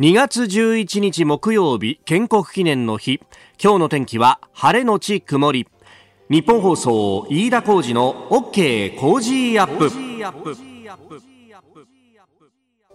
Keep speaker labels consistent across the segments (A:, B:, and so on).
A: 2月11日木曜日建国記念の日。今日の天気は晴れのち曇り。日本放送飯田浩二の OK 工事アップ。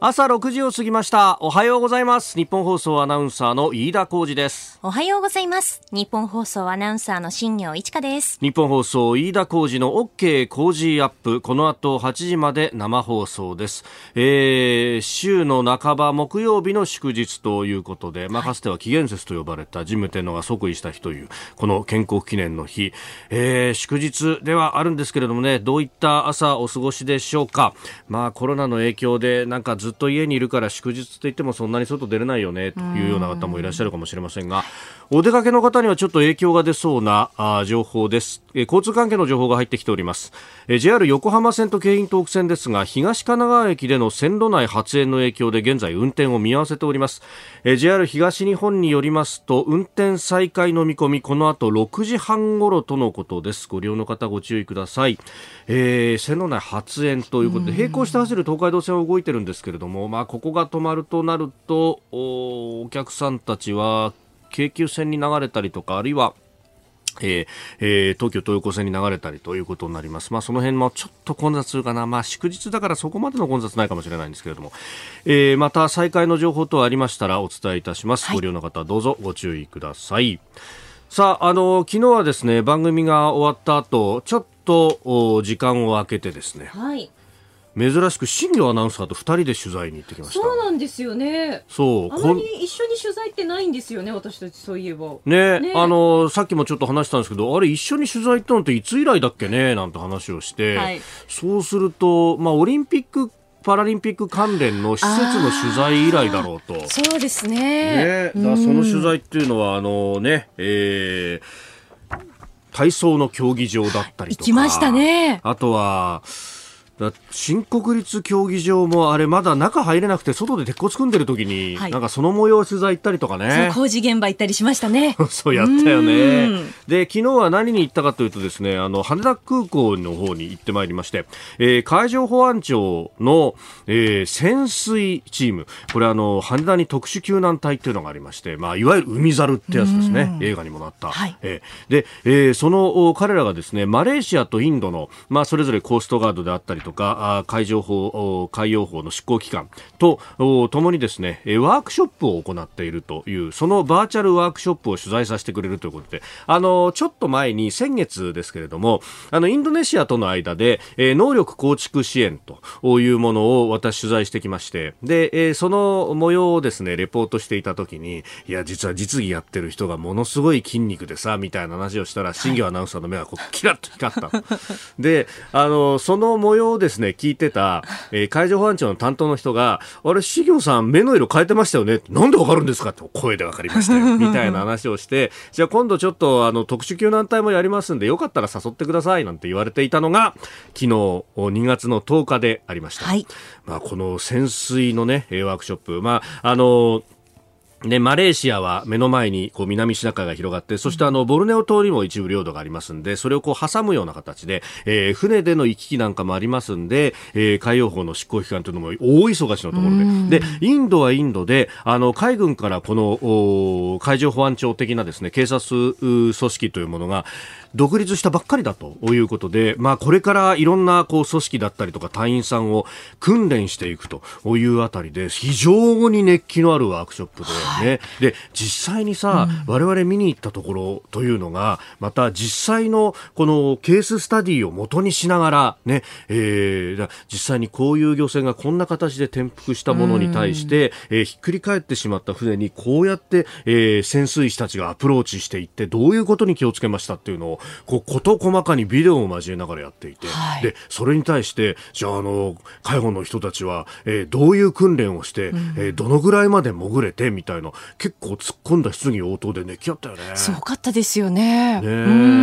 A: 朝6時を過ぎました。おはようございます。日本放送アナウンサーの飯田浩二です。
B: おはようございます。日本放送アナウンサーの新業一華です。
A: 日本放送飯田浩二の OK 工事アップ。この後8時まで生放送です、えー、週の半ば木曜日の祝日ということで、まあ、かつては紀元節と呼ばれた神武天皇が即位した日というこの建国記念の日、えー、祝日ではあるんですけれどもねどういった朝お過ごしでしょうか。まあコロナの影響でなんかずっと家にいるから祝日といってもそんなに外出れないよねというような方もいらっしゃるかもしれませんがお出かけの方にはちょっと影響が出そうなあ情報です、え交通関係の情報が入ってきております、え JR 横浜線と京浜東北線ですが東神奈川駅での線路内発煙の影響で現在運転を見合わせております、え JR 東日本によりますと運転再開の見込みこの後6時半ごろとのことです。ご利用の方ご注意ください、えー、線路内発煙ということで並行して走る東海道線は動いてるんですけれどもまあここが止まるとなるとお客さんたちは京急線に流れたりとかあるいはえーえー、東京東横線に流れたりということになります。まあ、その辺もちょっと混雑するかな。まあ、祝日だからそこまでの混雑ないかもしれないんですけれども、えー、また再開の情報等ありましたらお伝えいたします。はい、ご利用の方どうぞご注意ください。さあ、あの、昨日はですね、番組が終わった後、ちょっと時間を空けてですね、
B: はい。
A: 珍しく新業アナウンサーと二人で取材に行ってきました。
B: そうなんですよね。
A: そう
B: あまり一緒に取材ってないんですよね私たちそういえば。
A: ねね。あのさっきもちょっと話したんですけどあれ一緒に取材行ったのっていつ以来だっけねなんて話をして、はい、そうするとまあオリンピックパラリンピック関連の施設の取材以来だろうと。
B: そうですね。
A: ねだその取材っていうのはあのねえー、体操の競技場だったりとか。
B: 行きましたね。
A: あとは新国立競技場もあれまだ中入れなくて外で鉄骨組んでる時に、はい、なんかその模様取材行ったりとかね。
B: 工事現場行ったりしましたね。
A: そうやったよね。で昨日は何に行ったかというとですねあの羽田空港の方に行ってまいりまして、えー、海上保安庁の、えー、潜水チーム。これあの羽田に特殊救難隊っていうのがありまして、まあ、いわゆる海猿ってやつですね。映画にもなった、はい、えー、で、えー、その彼らがですねマレーシアとインドの、まあ、それぞれコーストガードであったりとか海上法海洋法の執行機関とともにですねワークショップを行っているというそのバーチャルワークショップを取材させてくれるということであのちょっと前に先月ですけれどもあのインドネシアとの間で、え能力構築支援というものを私取材してきましてで、えその模様をですねレポートしていた時にいや実は実技やってる人がものすごい筋肉でさみたいな話をしたら新業アナウンサーの目がこうキラッと光った。であのその模様をですね聞いてた、えー、海上保安庁の担当の人が、あれ、資料さん目の色変えてましたよねなんでわかるんですかって声でわかりましたよ。みたいな話をして、じゃあ今度ちょっとあの特殊救難隊もやりますんで、よかったら誘ってくださいなんて言われていたのが、昨日2月の10日でありました。はい。まあこの潜水のね、ワークショップ、まああの、で、マレーシアは目の前にこう南シナ海が広がって、そしてあの、ボルネオ島にも一部領土がありますんで、それをこう挟むような形で、えー、船での行き来なんかもありますんで、えー、海洋法の執行機関というのも大忙しのところで、で、インドはインドで、あの、海軍からこの、海上保安庁的なですね、警察組織というものが、独立したばっかりだということで、まあ、これからいろんなこう組織だったりとか隊員さんを訓練していくというあたりで非常に熱気のあるワークショップでね、はい、で実際にさ、うん、我々見に行ったところというのがまた実際のこのケーススタディを元にしながらね、えー、実際にこういう漁船がこんな形で転覆したものに対して、うん、えー、ひっくり返ってしまった船にこうやって、えー、潜水士たちがアプローチしていってどういうことに気をつけましたっていうのをこう事細かにビデオを交えながらやっていて、はい、でそれに対してじゃああの介護の人たちは、えー、どういう訓練をして、うん、えー、どのぐらいまで潜れてみたいなの結構突っ込んだ質疑応答で熱気あったよね。
B: すごかったですよね。う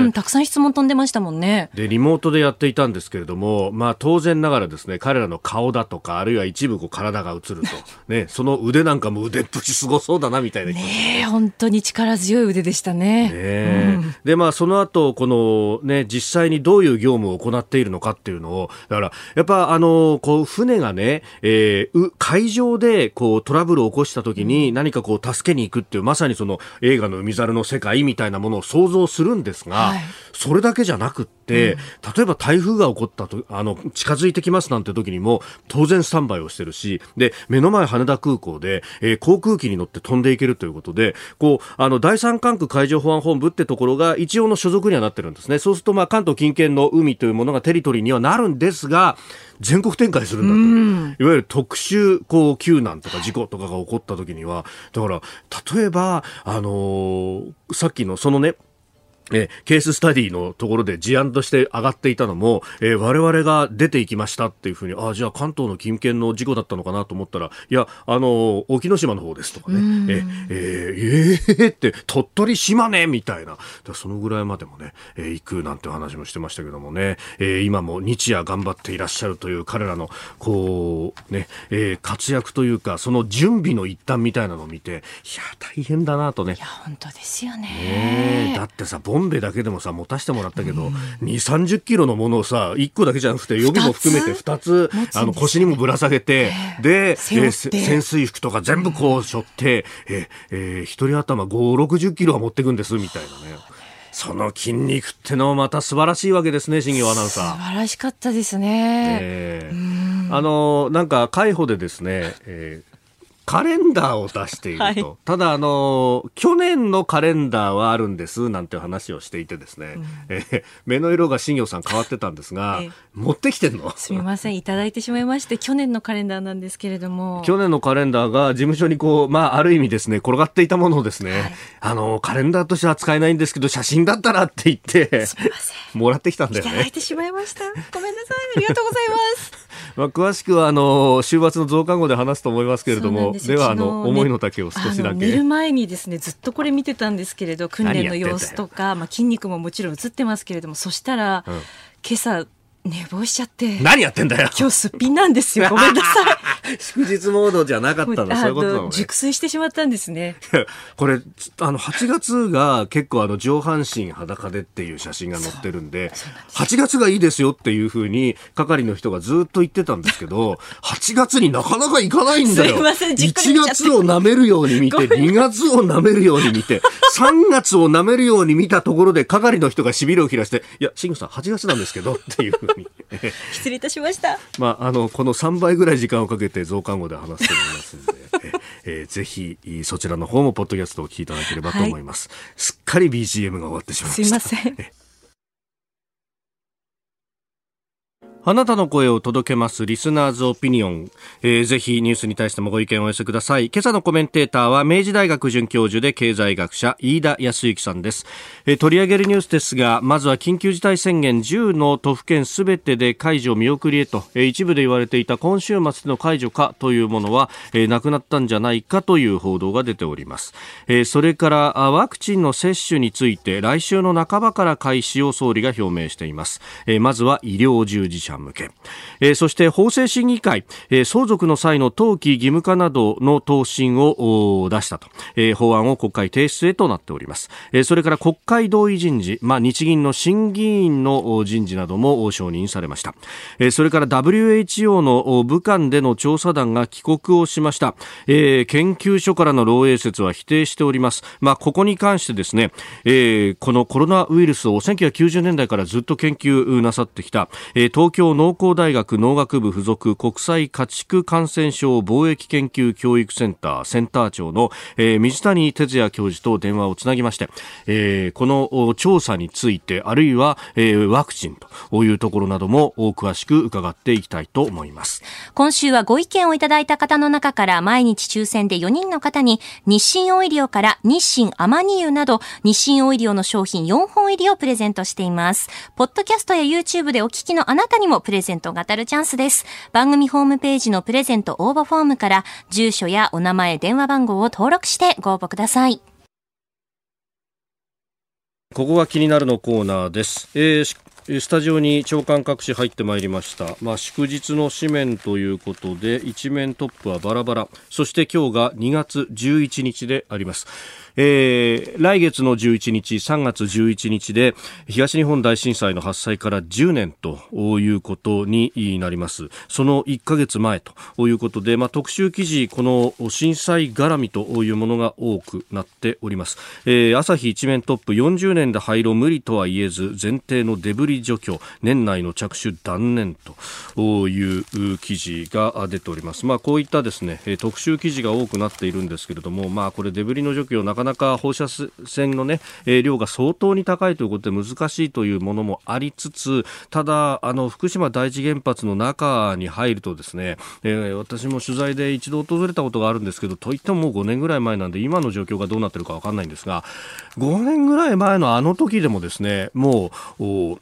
B: ん。たくさん質問飛んでましたもんね。
A: でリモートでやっていたんですけれどもまあ当然ながらですね彼らの顔だとかあるいは一部こう体が映ると ねその腕なんかも腕っぷしすごそうだなみたいな
B: ね本当に力強い腕でしたね。ね、
A: うん、でまあその後このね実際にどういう業務を行っているのかっていうのをだからやっぱあのこう船がね、えー、海上でこうトラブルを起こした時に何かこう助けに行くっていうまさにその映画の海猿の世界みたいなものを想像するんですが、はい、それだけじゃなくって、うん、例えば台風が起こったとあの近づいてきますなんて時にも当然スタンバイをしてるしで目の前羽田空港で、えー、航空機に乗って飛んでいけるということでこうあの第三管区海上保安本部ってところが一応の所属にはなってるんですね。そうするとまあ関東近県の海というものがテリトリーにはなるんですが全国展開するんだと、いわゆる特殊こう救難とか事故とかが起こった時にはだから例えばあのー、さっきのそのねえケーススタディのところで事案として上がっていたのも、えー、我々が出ていきましたっていうふうに、ああ、じゃあ関東の近県の事故だったのかなと思ったら、いや、あの、沖ノ島の方ですとかね、ええー、えー、って、鳥取、島根みたいな、そのぐらいまでもね、えー、行くなんて話もしてましたけどもね、えー、今も日夜頑張っていらっしゃるという彼らの、こう、ね、えー、活躍というか、その準備の一端みたいなのを見て、いや、大変だなとね。い
B: や、本当ですよね。
A: ねだってさ、ボンベだけでもさ持たせてもらったけど、うん、2 3 0キロのものをさ1個だけじゃなくて予備も含めて2つあの腰にもぶら下げてで、えー、潜水服とか全部こう背負って、うん、ええー、1人頭5 6 0キロは持っていくんですみたいなね。その筋肉ってのもまた素晴らしいわけですね、新業アナウンサー。
B: 素晴らしかったですね。え
A: ー、あの、なんか、海保でですね、えー、カレンダーを出していると、はい、ただあの去年のカレンダーはあるんですなんて話をしていてですね、うん、え目の色が新業さん変わってたんですが、え持ってきてんの？
B: すみませんいただいてしまいまして去年のカレンダーなんですけれども。
A: 去年のカレンダーが事務所にこうまあある意味ですね転がっていたものをですね、はい、あのカレンダーとしては使えないんですけど写真だったらって言ってもらってきたんだよね。
B: いただいてしまいました。ごめんなさい。ありがとうございます
A: まあ、詳しくはあの週末の増刊号で話すと思いますけれどもではあの、思いの丈を少しだけ
B: 寝る前にですねずっとこれ見てたんですけれど訓練の様子とか、まあ、筋肉ももちろん映ってますけれどもそしたら、うん、今朝寝坊しちゃって。
A: 何やってんだよ。
B: 今日すっぴんなんですよ。ごめんなさ
A: い。祝日モードじゃなかったの、そういうことなの、ね、
B: 熟睡してしまったんですね。
A: これ、あの、8月が結構あの、上半身裸でっていう写真が載ってるんで、8月がいいですよっていうふうに、係の人がずっと言ってたんですけど、8月になかなか行かないんだよ。すいません、1月を舐めるように見て、2月を舐めるように見て、3月を舐めるように見たところで、係の人がしびれを切らして、いや、慎吾さん8月なんですけどっていうふうに。
B: 失礼いたしました。
A: まあ、あの、この3倍ぐらい時間をかけて増刊号で話すと思いますんで、えー、ぜひ、そちらの方もポッドキャストを聞いていただければと思います。はい、すっかり BGM が終わってしまいました。
B: すいません。
A: あなたの声を届けますリスナーズオピニオン、えー、ぜひニュースに対してもご意見をお寄せください。今朝のコメンテーターは明治大学准教授で経済学者飯田康之さんです、えー、取り上げるニュースですがまずは緊急事態宣言10の都府県すべてで解除見送りへと、えー、一部で言われていた今週末の解除かというものは、えー、なくなったんじゃないかという報道が出ております、えー、それからワクチンの接種について来週の半ばから開始を総理が表明しています、えー、まずは医療従事者。者向け、えー、そして法制審議会、えー、相続の際の登記義務化などの答申を出したと、えー、法案を国会提出へとなっております、えー、それから国会同意人事、まあ、日銀の審議員の人事なども承認されました、えー、それから WHO の武漢での調査団が帰国をしました、えー、研究所からの漏洩説は否定しております、まあ、ここに関してですね、えー、このコロナウイルスを1990年代からずっと研究なさってきた、えー、東京農工大学農学部附属国際家畜感染症貿易研究教育センターセンター長の、えー、水谷哲也教授と電話をつなぎまして、えー、この調査についてあるいは、えー、ワクチンというところなども詳しく伺っていきたいと思います。
B: 今週はご意見をいただいた方の中から毎日抽選で4人の方に日清オイリオから日清アマニ油など日清オイリオの商品4本入りをプレゼントしています。ポッドキャストや YouTube でお聞きのあなたにも
C: プレゼントが当たるチャンスです。番組ホームページのプレゼント応募フォームから住所やお名前、電話番号を登録してご応募ください。
A: ここが気になるのコーナーです。えースタジオに長官各紙入ってまいりました、まあ、祝日の紙面ということで一面トップはバラバラ。そして今日が2月11日であります。えー、来月の11日3月11日で東日本大震災の発災から10年ということになります。その1ヶ月前ということで、まあ、特集記事この震災絡みというものが多くなっております、えー、朝日一面トップ40年で廃炉無理とは言えず前提のデブリ除去年内の着手断念という記事が出ております、まあ、こういったですね特集記事が多くなっているんですけれども、まあ、これデブリの除去なかなか放射線の、ね、量が相当に高いということで難しいというものもありつつただあの福島第一原発の中に入るとですね、えー、私も取材で一度訪れたことがあるんですけどといってももう5年ぐらい前なんで今の状況がどうなってるか分かんないんですが5年ぐらい前のあの時でもですねもう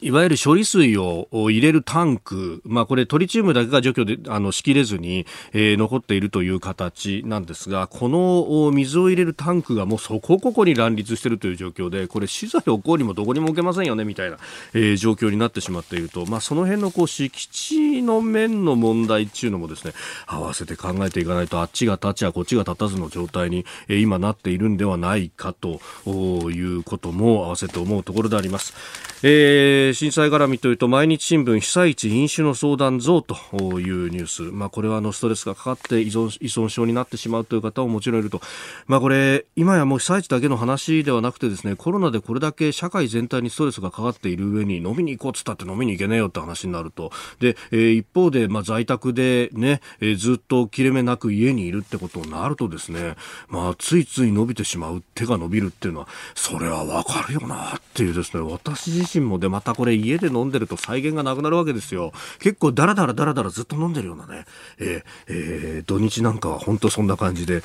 A: いわゆる処理水を入れるタンク、まあ、これトリチウムだけが除去であのしきれずに、えー、残っているという形なんですがこの水を入れるタンクがもうそこここに乱立しているという状況でこれ資材をこうにもどこにも置けませんよねみたいな、えー、状況になってしまっていると、まあ、その辺のこう敷地の面の問題っていうのもですね合わせて考えていかないとあっちが立ちゃこっちが立たずの状態に、えー、今なっているんではないかということも合わせて思うところであります。えーー、震災絡みというと毎日新聞被災地飲酒の相談増というニュース、まあ、これはあのストレスがかかって依存依存症になってしまうという方ももちろんいると、まあ、これ今やもう被災地だけの話ではなくてですねコロナでこれだけ社会全体にストレスがかかっている上に飲みに行こうっつったって飲みに行けねえよって話になると。で、えー、一方で、まあ、在宅でね、えー、ずっと切れ目なく家にいるってことになるとですね、まあ、ついつい伸びてしまう手が伸びるっていうのはそれはわかるよなっていうですね私自身もでまたこれ家で飲んでると再現がなくなるわけですよ。結構ダラダラダラダラずっと飲んでるようなね、えーえー、土日なんかは本当そんな感じで、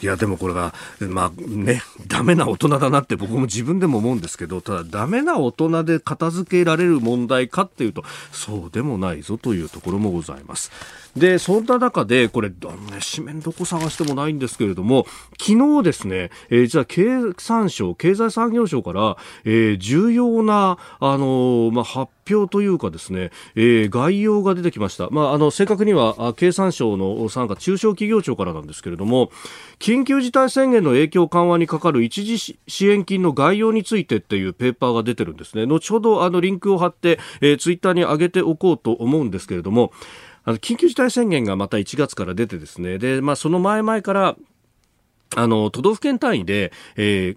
A: いやでもこれが、まあね、ダメな大人だなって僕も自分でも思うんですけど、ただダメな大人で片付けられる問題かっていうと、そうでもないぞというところもございます。で、そんな中で、これ、あのね、紙面どこ探してもないんですけれども、昨日ですね、えー、実は経産省、経済産業省から、えー、重要な、あのー、まあ、発表というかですね、えー、概要が出てきました。まあ、あの、正確には、経産省の参加、中小企業庁からなんですけれども、緊急事態宣言の影響緩和にかかる一時支援金の概要についてっていうペーパーが出てるんですね。後ほど、あの、リンクを貼って、えー、ツイッターに上げておこうと思うんですけれども、あの緊急事態宣言がまた1月から出てですねで、まあ、その前々からあの都道府県単位で、えー、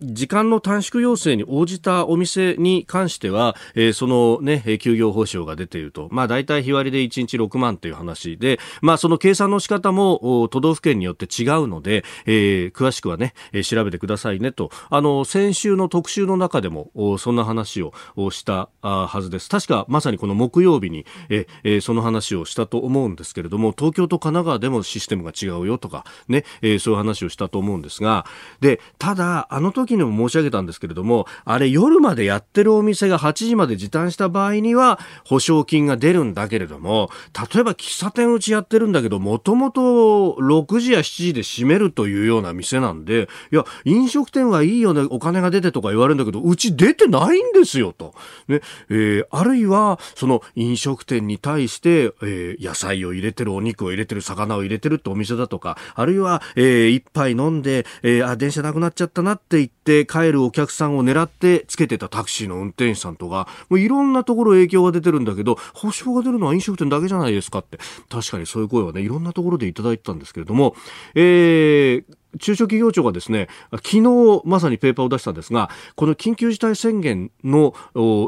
A: 時間の短縮要請に応じたお店に関しては、えー、そのね、休業報酬が出ていると。まあ大体日割りで1日6万という話で、まあその計算の仕方も都道府県によって違うので、えー、詳しくはね、えー、調べてくださいねと。あの、先週の特集の中でも、そんな話をしたはずです。確かまさにこの木曜日に、えー、その話をしたと思うんですけれども、東京と神奈川でもシステムが違うよとか、ね、えー、そういう話をしたと思うんですが、で、ただ、あの時にも申し上げたんですけれども、あれ夜までやってるお店が8時まで時短した場合には保証金が出るんだけれども、例えば喫茶店うちやってるんだけど、もともと6時や7時で閉めるというような店なんで、いや、飲食店はいいよね、お金が出てとか言われるんだけど、うち出てないんですよと。ね、えー、あるいは、その飲食店に対して、えー、野菜を入れてる、お肉を入れてる、魚を入れてるってお店だとか、あるいは、えー、一杯飲んで、えー、あ、電車なくなっちゃったなって言って、って帰るお客さんを狙ってつけてたタクシーの運転手さんとか、もういろんなところ影響が出てるんだけど、保証が出るのは飲食店だけじゃないですかって、確かにそういう声はね、いろんなところでいただいてたんですけれども、えー、中小企業庁がですね、昨日まさにペーパーを出したんですが、この緊急事態宣言の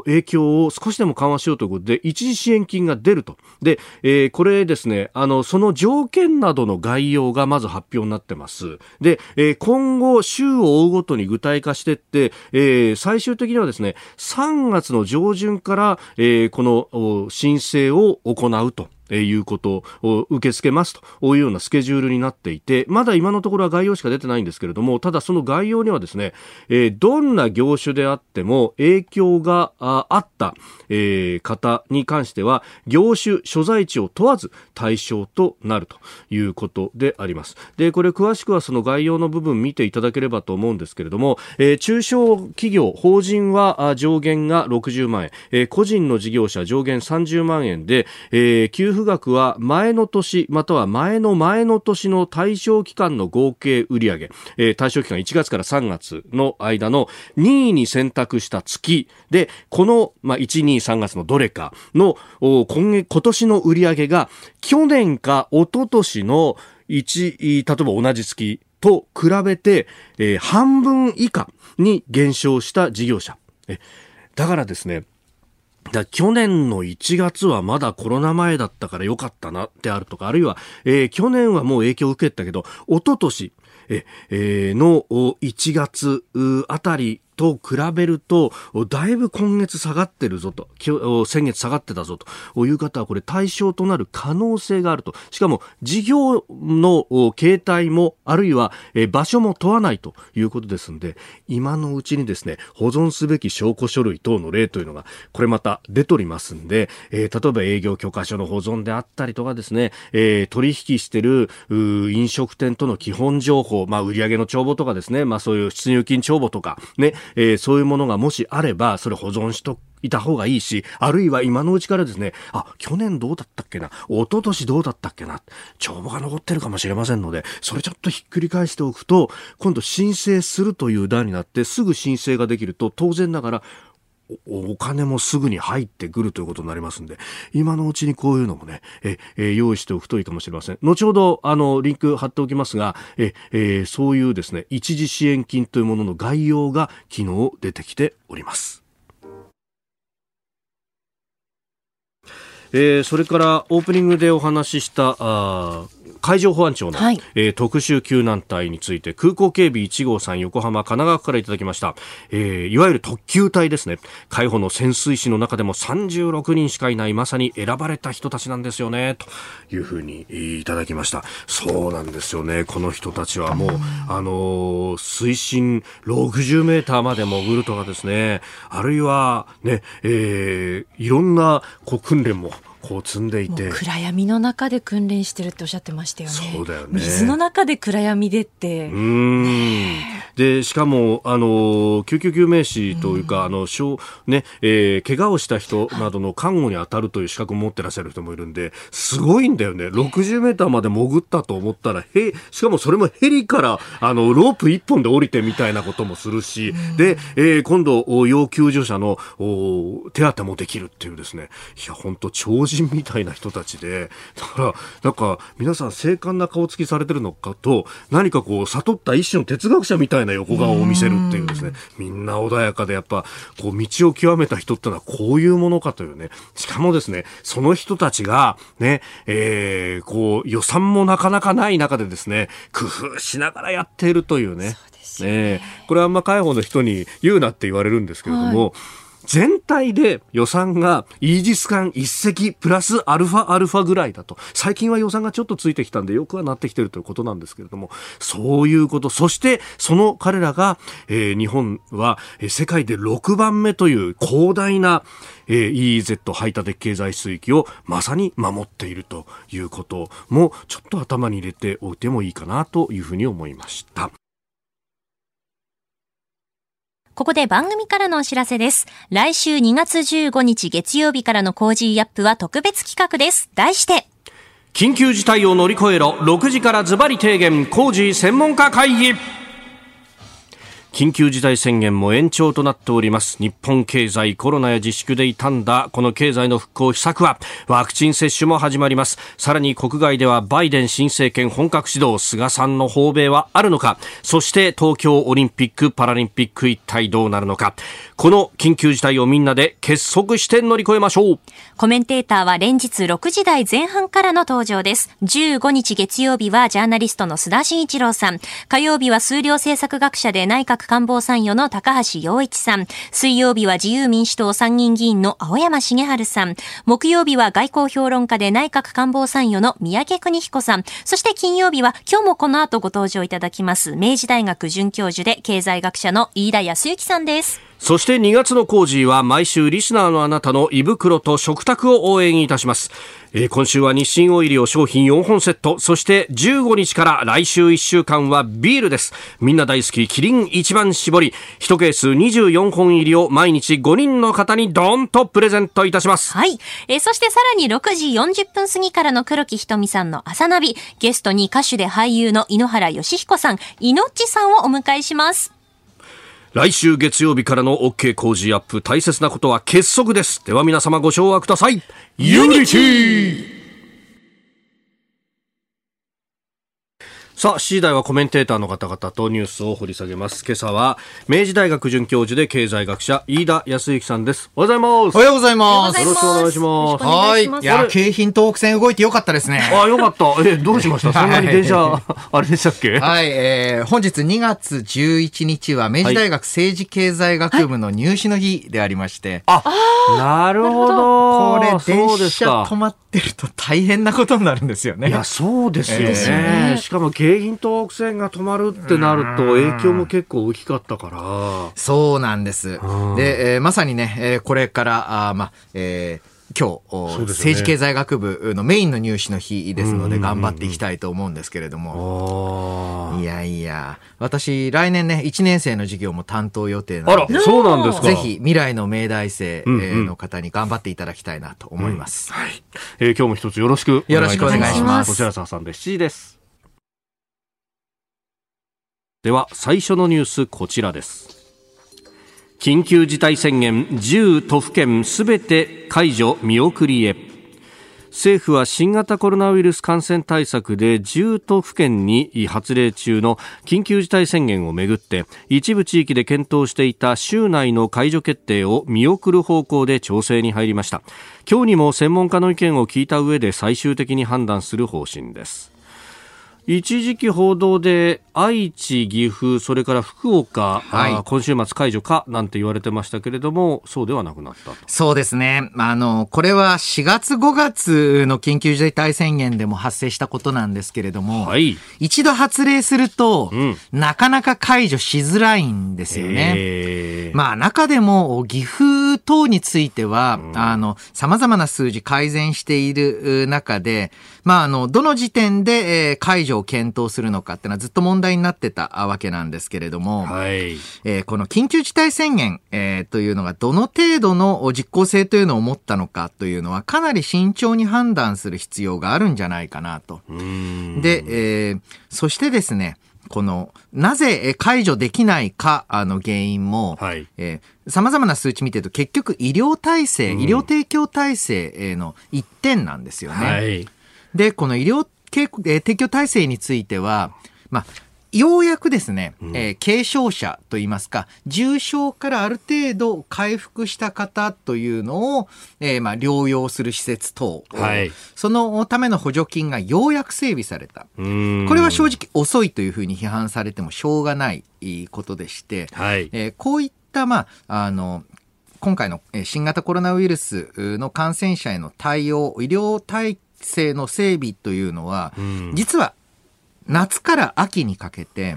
A: 影響を少しでも緩和しようということで、一時支援金が出ると。で、えー、これですね、あの、その条件などの概要がまず発表になってます。で、えー、今後、週を追うごとに具体化していって、えー、最終的にはですね、3月の上旬から、え、この申請を行うと。いうことを受け付けますというようなスケジュールになっていて、まだ今のところは概要しか出てないんですけれども、ただその概要にはですね、え、どんな業種であっても影響があった、え、方に関しては、業種、所在地を問わず対象となるということであります。で、これ詳しくはその概要の部分見ていただければと思うんですけれども、えー、中小企業、法人は上限が60万円、えー、個人の事業者上限30万円で、えー、給付額は前の年または前の前の年の対象期間の合計売上、えー、対象期間1月から3月の間の2位に選択した月で、この、まあ、1、2、3月のどれかの今月、今年の売上が去年か一昨年の1、例えば同じ月と比べて、えー、半分以下に減少した事業者。えだからですね、だ去年の1月はまだコロナ前だったから良かったなってあるとか、あるいは、えー、去年はもう影響を受けたけど、一昨年え、えー、の1月あたりと比べると、だいぶ今月下がってるぞと、先月下がってたぞという方は、これ対象となる可能性があると。しかも、事業の形態も、あるいは場所も問わないということですので、今のうちにですね、保存すべき証拠書類等の例というのが、これまた出ておりますんで、えー、例えば営業許可書の保存であったりとかですね、えー、取引してる飲食店との基本情報、まあ、売上の帳簿とかですね、まあ、そういう出入金帳簿とか、ね、えー、そういうものがもしあれば、それ保存しといた方がいいし、あるいは今のうちからですね、あ、去年どうだったっけな、一昨年どうだったっけな、帳簿が残ってるかもしれませんので、それちょっとひっくり返しておくと、今度申請するという段になって、すぐ申請ができると、当然ながら、お金もすぐに入ってくるということになりますんで、今のうちにこういうのもね、え、え用意しておくといいかもしれません。後ほど、あの、リンク貼っておきますが、え、えそういうですね、一時支援金というものの概要が昨日出てきております。えー、それからオープニングでお話ししたあ海上保安庁の、はい、えー、特殊救難隊について空港警備1号さん横浜神奈川からいただきました、えー、いわゆる特急隊ですね。海保の潜水士の中でも36人しかいないまさに選ばれた人たちなんですよね。というふうにいただきました。そうなんですよね。この人たちはもう、あのー、水深60メーターまで潜るとかですね。あるいはね、えー、いろんなこう訓練もこう積んでいて。
B: 暗闇の中で訓練してるっておっしゃってましたよね。
A: そうだよね。
B: 水の中で暗闇でって。う
A: ん、でしかもあの救急救命士というか、あの小ねえー、怪我をした人などの看護に当たるという資格を持ってらっしゃる人もいるんですごいんだよね。60メーターまで潜ったと思ったらへしかもそれもヘリからあのロープ一本で降りてみたいなこともするし、で、えー、今度要救助者の手当てもできるっていうですね。いや本当超人みたいな人たちで、だから、なんか、皆さん精悍な顔つきされてるのかと、何かこう、悟った一種の哲学者みたいな横顔を見せるっていうですね、みんな穏やかで、やっぱ、こう、道を極めた人ってのはこういうものかというね、しかもですね、その人たちが、ね、えー、こう、予算もなかなかない中でですね、工夫しながらやっているというね、ね。ねこれはあんま介護の人に言うなって言われるんですけれども、はい全体で予算がイージス艦一隻プラスアルファアルファぐらいだと。最近は予算がちょっとついてきたんでよくはなってきてるということなんですけれども、そういうこと。そしてその彼らが、えー、日本は世界で6番目という広大な、えー、EEZ 排他的経済水域をまさに守っているということもちょっと頭に入れておいてもいいかなというふうに思いました。
C: ここで番組からのお知らせです。来週2月15日月曜日からの Cozy up は特別企画です。題して、
A: 緊急事態を乗り越えろ、6時からズバリ提言、 Cozy 専門家会議。緊急事態宣言も延長となっております。日本経済コロナや自粛で傷んだこの経済の復興秘策はワクチン接種も始まります。さらに国外ではバイデン新政権本格始動菅さんの訪米はあるのか。そして東京オリンピック・パラリンピック一体どうなるのか。この緊急事態をみんなで結束して乗り越えましょう。
C: コメンテーターは連日6時台前半からの登場です。15日月曜日はジャーナリストの須田慎一郎さん。火曜日は数量政策学者で内閣官房参与の高橋洋一さん。水曜日は自由民主党参議院議員の青山茂春さん。木曜日は外交評論家で内閣官房参与の三宅邦彦さん。そして金曜日は今日もこの後ご登場いただきます明治大学准教授で経済学者の飯田康之さんです。
A: そして2月の工事は毎週リスナーのあなたの胃袋と食卓を応援いたします。えー、今週は日清オイリオ商品4本セット、そして15日から来週1週間はビールです。みんな大好きキリン一番搾り、1ケース24本入りを毎日5人の方にドーンとプレゼントいたします。
C: はい。えー、そしてさらに6時40分過ぎからの黒木ひとみさんの朝ナビ、ゲストに歌手で俳優の井ノ原快彦さん、いのっちさんをお迎えします。
A: 来週月曜日からの OK Cozy up。大切なことは結束です。では皆様ご唱和ください。 Unity さあ、7時台はコメンテーターの方々とニュースを掘り下げます。今朝は、明治大学准教授で経済学者、飯田泰之さんです。おはようございます。
D: おはようございます。
A: よろしくお願いします。
D: はい。いや、京浜東北線動いてよかったですね。
A: あ、よかった。え、どうしました？そんなに電車、あれでしたっけ？
D: はい、えー、本日2月11日は、明治大学政治経済学部の入試の日でありまして。
A: あ、なるほど。
D: これ、電車止まってると大変なことになるんですよね。
A: いや、そうですよね。しかも、京浜東北線が止まるってなると影響も結構大きかったから
D: そうなんです、で、えー、まさにね、えー、これからあまあ、えー今日、ね、政治経済学部のメインの入試の日ですので頑張っていきたいと思うんですけれども。いやいや、私来年ね、1年生の授業も担当予定なの
A: で。あら、そうなんですか。
D: ぜひ未来の明大生の方に頑張っていただきたいなと思います。
A: うんうん、はい。えー、今日も一つよろしく
D: よろしくお願いします。
A: こちらさんで7時です。では最初のニュースこちらです。緊急事態宣言10都府県すべて解除見送りへ。政府は新型コロナウイルス感染対策で10都府県に発令中の緊急事態宣言をめぐって一部地域で検討していた州内の解除決定を見送る方向で調整に入りました。今日にも専門家の意見を聞いた上で最終的に判断する方針です。一時期報道で愛知、岐阜、それから福岡、はい、今週末解除かなんて言われてましたけれども、そうではなくなった
D: そうですね。あの、これは4月5月の緊急事態宣言でも発生したことなんですけれども、はい、一度発令すると、うん、なかなか解除しづらいんですよね。まあ中でも岐阜等については、うん、あの、様々な数字改善している中で、まああの、どの時点で、えー、解除を検討するのかっていうのはずっと問題になってたわけなんですけれども、はい、えー、この緊急事態宣言、えー、というのがどの程度の実効性というのを持ったのかというのはかなり慎重に判断する必要があるんじゃないかなと。で、えー、そしてですね、この、なぜ解除できないかの原因も、はい、えー、様々な数値見てると結局医療体制、うん、医療提供体制の一点なんですよね。はい、で、この医療提供体制については、まあ、ようやくですね、うん、えー、軽症者といいますか、重症からある程度回復した方というのを、えー、まあ、療養する施設等、はい、そのための補助金がようやく整備された。これは正直遅いというふうに批判されてもしょうがないことでして、はい、えー、こういった、まあ、あの、今回の新型コロナウイルスの感染者への対応、医療体制の整備というのは、実は夏から秋にかけて、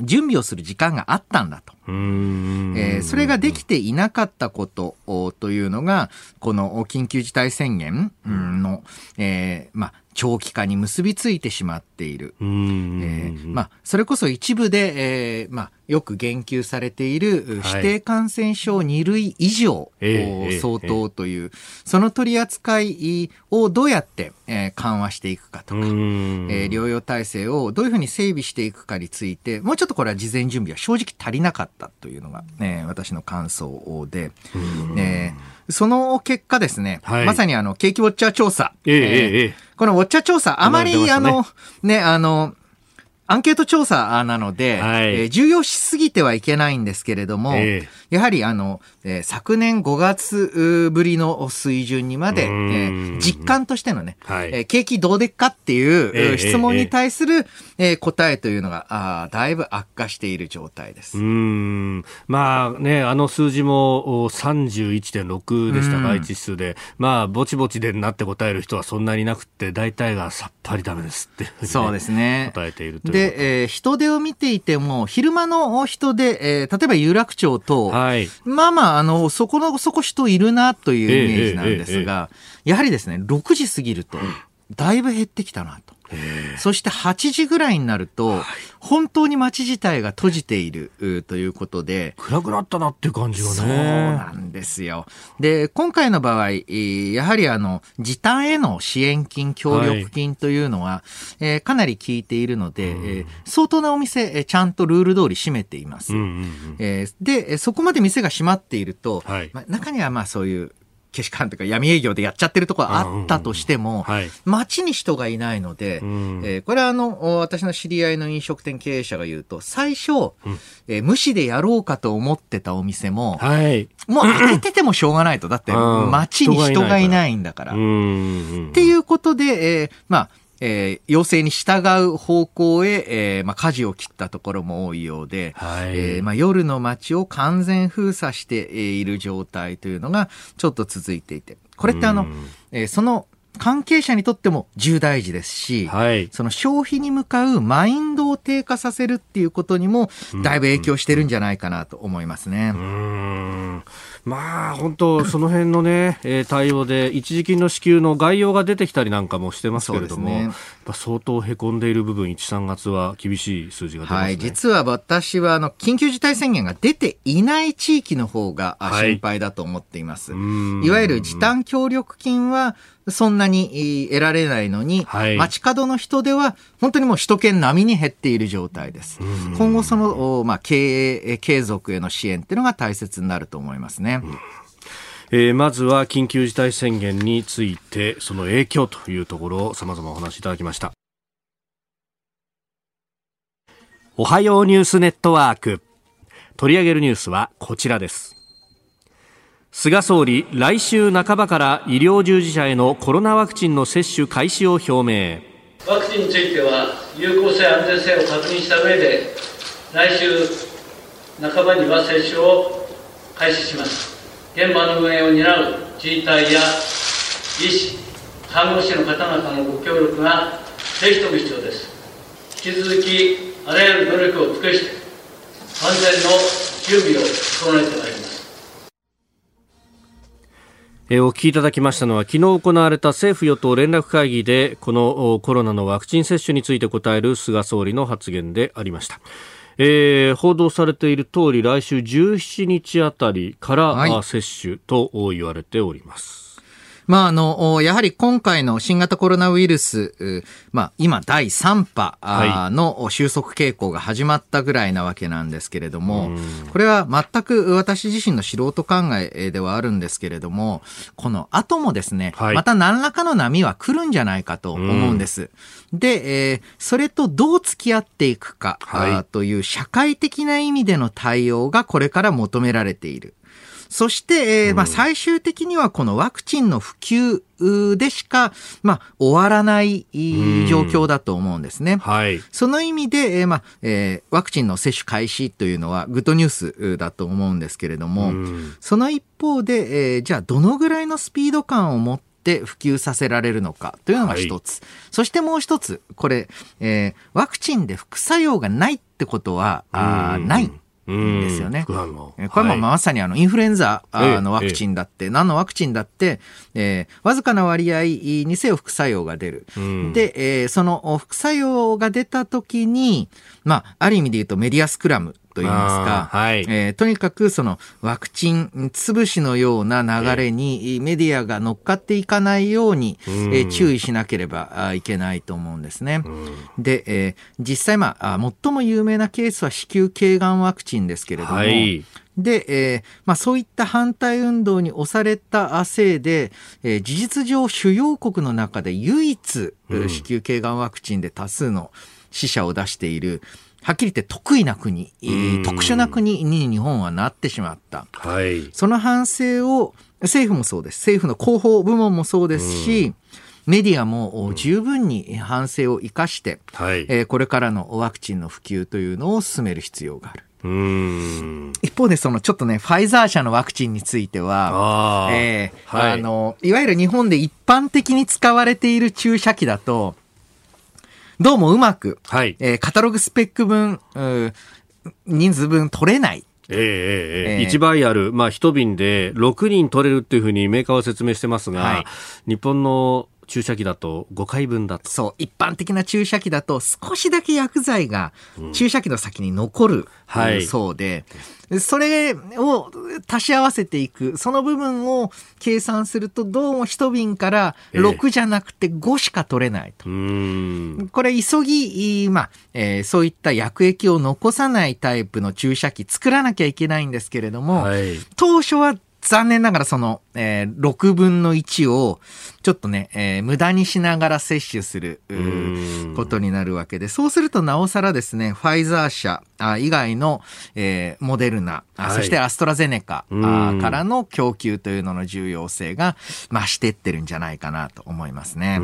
D: 準備をする時間があったんだと。えー、それができていなかったことというのが、この緊急事態宣言の、えー、まあ、長期化に結びついてしまっている。えー、まあ、それこそ一部で、えー、まあ、よく言及されている指定感染症2類以上相当という、その取り扱いをどうやって緩和していくかとか、療養体制をどういうふうに整備していくかについて、もうちょっとこれは事前準備は正直足りなかったというのが、ね、私の感想で、ね、その結果ですね、はい、まさにあの、景気ウォッチャー調査。えー、えー、このウォッチャー調査、あまり、ね、あの、ね、あの、アンケート調査なので、はい、えー、重要しすぎてはいけないんですけれども、えー、やはりあの、えー、昨年5月ぶりの水準にまで、えー、実感としてのね、はい、えー、景気どうでっかっていう質問に対する、えー、答えというのがあだいぶ悪化している状態です。
A: うん。まあね、あの数字も31.6でしたか、愛知指数で、まあ、ぼちぼちでなって答える人はそんなになくて、大体がさっぱりダメですって、ね、
D: そうですね。
A: 答えていると
D: で、えー、人出を見ていても、昼間の人出、えー、例えば有楽町と、はい、まあまあ、あの、そこの、そこ人いるなというイメージなんですが、やはりですね、6時過ぎると、だいぶ減ってきたなと。そして8時ぐらいになると、本当に街自体が閉じているということで。
A: 暗くなったなっていう感じがね。そう
D: なんですよ。で、今回の場合、やはりあの、時短への支援金、協力金というのは、はい、えー、かなり効いているので、うん、えー、相当なお店、ちゃんとルール通り閉めています。うんうんうん、えー、で、そこまで店が閉まっていると、はい、まあ、中にはまあそういうけしからんとか闇営業でやっちゃってるところあったとしても、はい、街に人がいないので、うん、えー、これはあの、私の知り合いの飲食店経営者が言うと、最初、うん、えー、無視でやろうかと思ってたお店も、はい、もう開けててもしょうがないと。だって、街に人がいないんだから。っていうことで、えー、まあ、えー、要請に従う方向へ、えーまあ、舵を切ったところも多いようで、はい、えー、まあ、夜の街を完全封鎖している状態というのがちょっと続いていて、これってあの、えー、その関係者にとっても重大事ですし、はい、その消費に向かうマインドを低下させるっていうことにも、だいぶ影響してるんじゃないかなと思いますね。
A: うん。まあ、本当、その辺のね、えー、対応で、一時金の支給の概要が出てきたりなんかもしてますけれども、相当へこんでいる部分、1、3月は厳しい数字が出ます、ね、はい、
D: 実は私は、あの、緊急事態宣言が出ていない地域の方が心配だと思っています。はい、いわゆる時短協力金は、そんなに得られないのに、はい、街角の人では本当にもう首都圏並みに減っている状態です。今後その、まあ、経営継続への支援っていうのが大切になると思いますね。うん
A: えー、まずは緊急事態宣言についてその影響というところを様々お話しいただきました。おはようニュースネットワーク。取り上げるニュースはこちらです。菅総理来週半ばから医療従事者へのコロナワクチンの接種開始を表明。
E: ワクチンについては有効性安全性を確認した上で来週半ばには接種を開始します。現場の運営を担う自治体や医師看護師の方々のご協力がぜひとも必要です引き続きあらゆる努力を尽くして万全の準備を整えてまいります
A: えお聞きいただきましたのは昨日行われた政府与党連絡会議でこのコロナのワクチン接種について答える菅総理の発言でありました。えー、報道されている通り来週17日あたりから、はい、接種と言われております。
D: まあ、あの、やはり今回の新型コロナウイルス、まあ、今第3波の収束傾向が始まったぐらいなわけなんですけれども、はい、これは全く私自身の素人考えではあるんですけれども、この後もですね、はい、また何らかの波は来るんじゃないかと思うんです。で、えー、それとどう付き合っていくか、はい、という社会的な意味での対応がこれから求められている。そして、えー、まあ、最終的にはこのワクチンの普及でしか、まあ、終わらない状況だと思うんですね。はい。その意味で、えー、まあ、えー、ワクチンの接種開始というのはグッドニュースだと思うんですけれども、その一方で、えー、じゃあどのぐらいのスピード感を持って普及させられるのかというのが一つ、はい、そしてもう一つこれ、えー、ワクチンで副作用がないってことはあないですよね。これもまさにあのインフルエンザのワクチンだって、何のワクチンだって、えー、わずかな割合にせよ副作用が出る。で、えー、その副作用が出た時に、まあ、ある意味で言うとメディアスクラムと言いますか、はい、えー、とにかくそのワクチン潰しのような流れにメディアが乗っかっていかないように、えー、注意しなければいけないと思うんですね。で、えー、実際、まあ、最も有名なケースは子宮頸がんワクチンですけれども、はい。で、えーまあ、そういった反対運動に押されたせいで、えー、事実上主要国の中で唯一、子宮頸がんワクチンで多数の死者を出している、はっきり言って得意な国、特殊な国に日本はなってしまった。
A: はい、
D: その反省を政府もそうです。政府の広報部門もそうですし、メディアも十分に反省を生かして、はい、えー、これからのワクチンの普及というのを進める必要がある。一方で、そのちょっとね、ファイザー社のワクチンについては、あえーはい、あの、いわゆる日本で一般的に使われている注射器だと、どうもうまく、はい、えー、カタログスペック分、人数分取れない。
A: えー、えー、えー、1倍ある、まあ、一瓶で6人取れるっていうふうにメーカーは説明してますが、はい、日本の注射器だと5回分だと。
D: そう。一般的な注射器だと少しだけ薬剤が注射器の先に残る、そうで、それを足し合わせていく、その部分を計算するとどうも一瓶から6じゃなくて5しか取れないと。えー、これ急ぎ、まあ、えー、そういった薬液を残さないタイプの注射器作らなきゃいけないんですけれども、はい、当初は残念ながらその、えー、6分の1を、ちょっとね、えー、無駄にしながら摂取することになるわけで、そうするとなおさらですね、ファイザー社あ以外の、えー、モデルナ、はい、そしてアストラゼネカあからの供給というのの重要性が増してってるんじゃないかなと思いますね。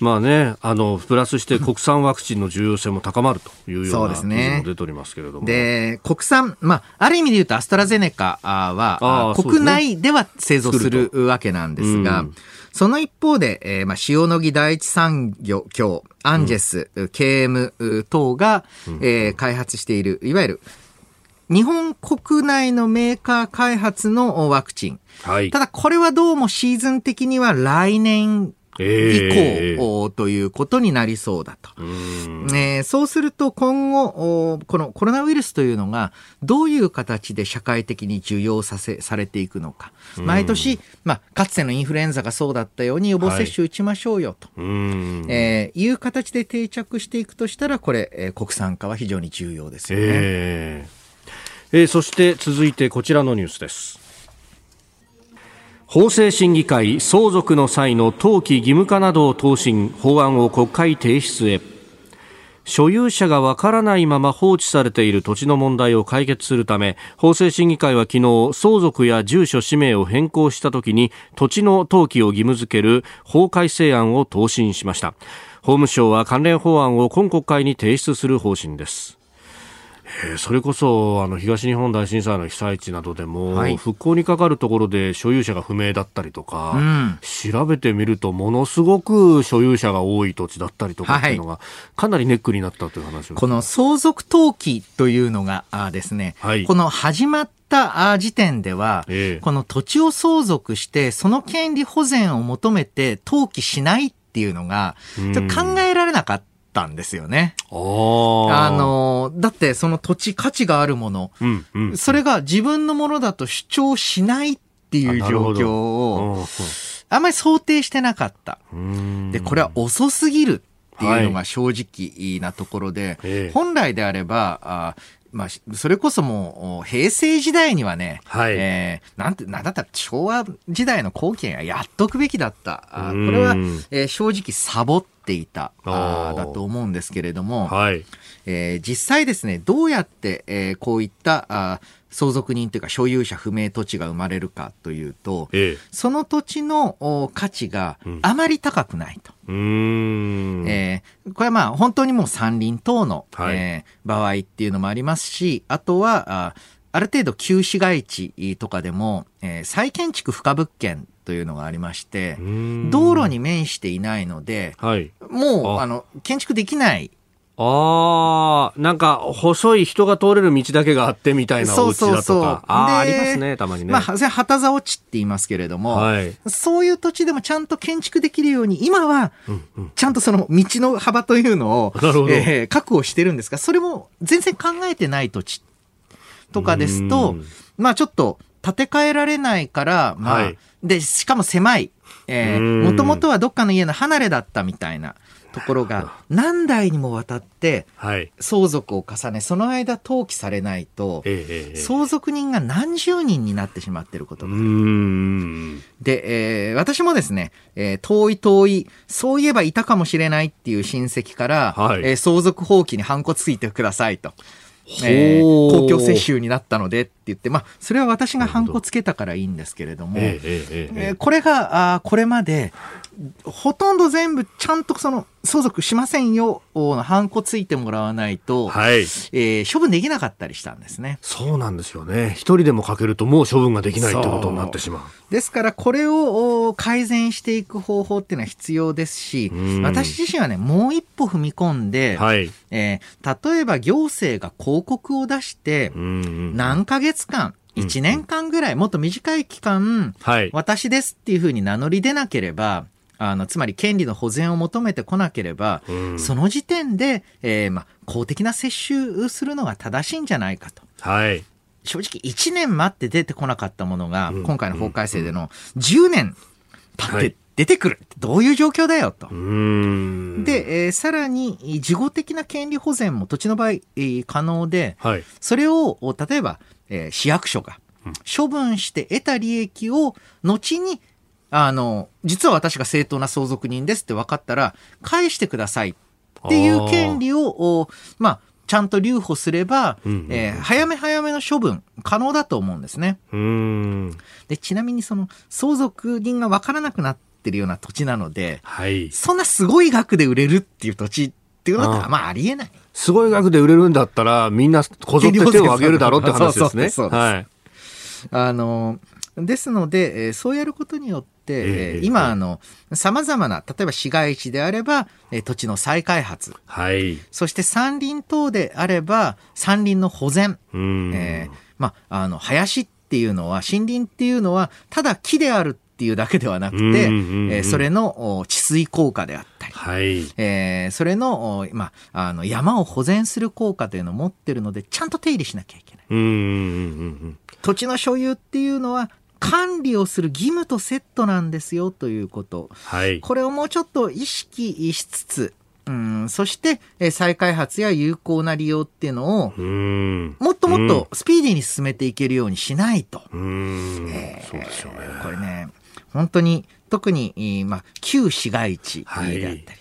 A: まあね、あの、プラスして 国産ワクチンの重要性も高まるというような記事も出ておりますけれども。
D: で、国産、まあ、ある意味で言うとアストラゼネカは、国内では製造するわけなんですが、その一方で、えー、まあ、塩野義第一産業、今日、アンジェス、うん、KM 等が、えー、開発している、いわゆる、日本国内のメーカー開発のワクチン。はい、ただこれはどうもシーズン的には来年以降ということになりそうだと。えー、そうすると今後、このコロナウイルスというのがどういう形で社会的に受容させ、されていくのか。毎年、まあ、かつてのインフルエンザがそうだったように予防接種打ちましょうよと、はい、えー、いう形で定着していくとしたら、これ、えー、国産化は非常に重要ですよね。え
A: ー、えー、そして続いてこちらのニュースです。法制審議会相続の際の登記義務化などを答申法案を国会提出へ。所有者がわからないまま放置されている土地の問題を解決するため法制審議会は昨日相続や住所氏名を変更したときに土地の登記を義務付ける法改正案を答申しました。法務省は関連法案を今国会に提出する方針です。えー、それこそあの東日本大震災の被災地などでも、はい、復興にかかるところで所有者が不明だったりとか、うん、調べてみるとものすごく所有者が多い土地だったりとかっていうのが、かなりネックになったという話
D: をこの相続登記というのがあですね、はい、この始まった時点では、えー、この土地を相続してその権利保全を求めて登記しないっていうのが、ちょっと考えられなかった。たんですよね。あの、だってその土地価値があるもの、うんうん、それが自分のものだと主張しないっていう状況を、あんまり想定してなかった。で、これは遅すぎるっていうのが正直なところで、はい、本来であれば、あまあ、それこそもう、平成時代にはね、はい、えー、なんて、なんだったら昭和時代の後期はやっとくべきだった。あこれは、えー、正直サボっていた、あだと思うんですけれども、はい、えー、実際ですね、どうやって、えー、こういったあ相続人というか所有者不明土地が生まれるかというと、ええ、その土地の価値があまり高くないと。うん、えー、これはまあ本当にもう山林等の、はい、えー、場合っていうのもありますし、あとはあある程度旧市街地とかでも、えー、再建築不可物件というのがありまして、道路に面していないので、はい、もうあの建築できない
A: ああ、なんか、細い人が通れる道だけがあってみたいなお家だとか。そうそうそうああ、ありますね、たまにね。
D: まあ、旗沢地って言いますけれども、はい、そういう土地でもちゃんと建築できるように、今は、ちゃんとその道の幅というのを、えー、確保してるんですが、それも全然考えてない土地とかですと、まあちょっと建て替えられないから、まあ、はい、で、しかも狭い。えー、もともとはどっかの家の離れだったみたいな。ところが何代にもわたって相続を重ねその間登記されないと相続人が何十人になってしまっていることがで、えー、私もですね、えー、遠い遠いそういえばいたかもしれないっていう親戚から、はい、えー、相続放棄にハンコついてくださいと。えー、公共接収になったのでって言って、まあ、それは私がハンコつけたからいいんですけれども、えーえー、これがあこれまでほとんど全部ちゃんとその相続しませんよのハンコついてもらわないと、はい、えー、処分できなかったりしたんですね。
A: そうなんですよね。一人でもかけるともう処分ができないってことになってしまう。
D: ですからこれを改善していく方法っていうのは必要ですし、私自身はね、もう一歩踏み込んで、はい、えー、例えば行政が広告を出して、何ヶ月間、1年間ぐらい、もっと短い期間、はい、私ですっていうふうに名乗り出なければ、あの、つまり権利の保全を求めてこなければ、うん、その時点で、えー、まあ、公的な接種するのが正しいんじゃないかと。はい。正直1年待って出てこなかったものが、今回の法改正での10年経って出てくる。どういう状況だよと。で、えー、さらに、事後的な権利保全も土地の場合、えー、可能で、はい、それを、例えば、えー、市役所が処分して得た利益を後にあの、実は私が正当な相続人ですって分かったら、返してくださいっていう権利を、まあ、ちゃんと留保すれば、えー、早め早めの処分可能だと思うんですね。でちなみにその相続人が分からなくなってるような土地なので、はい、そんなすごい額で売れるっていう土地っていうのはまあありえない。
A: すごい額で売れるんだったらみんなこぞって手を挙げるだろうって話ですね。そうそうそうはい。
D: あのですので、えー、そうやることによって、えー、今あのさまざまな例えば市街地であれば、えー、土地の再開発、はい、そして山林等であれば山林の保全、えー、まああの林っていうのは森林っていうのはただ木であるっていうだけではなくて、えー、それの治水効果であったり、はい。えー、それの,、まあ、あの山を保全する効果というのを持ってるのでちゃんと手入れしなきゃいけない。土地の所有っていうのは管理をする義務とセットなんですよということ、はい、これをもうちょっと意識しつつ、うん、そして、え再開発や有効な利用っていうのを、もっともっとスピーディーに進めていけるようにしないと。そうですよね。これね、本当に、特に、まあ、旧市街地であったり、はい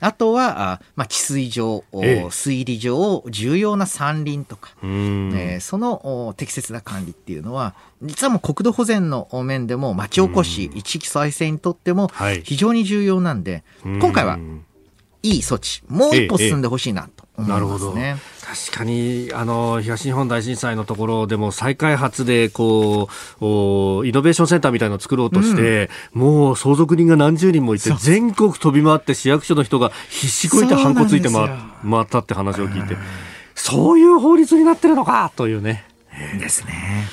D: あとは、あまあ、治水上、ええ、水利上、重要な山林とか、えー、その適切な管理っていうのは、実はもう国土保全の面でも町おこし、一域再生にとっても非常に重要なんで、はい、今回はいい措置、もう一歩進んでほしいなと思いますね。
A: 確かにあの東日本大震災のところでも再開発でこうイノベーションセンターみたいなのを作ろうとして、うん、もう相続人が何十人もいて全国飛び回って市役所の人が必死こいてハンコついて回ったって話を聞いてそういう法律になってるのかというね。
D: ですね。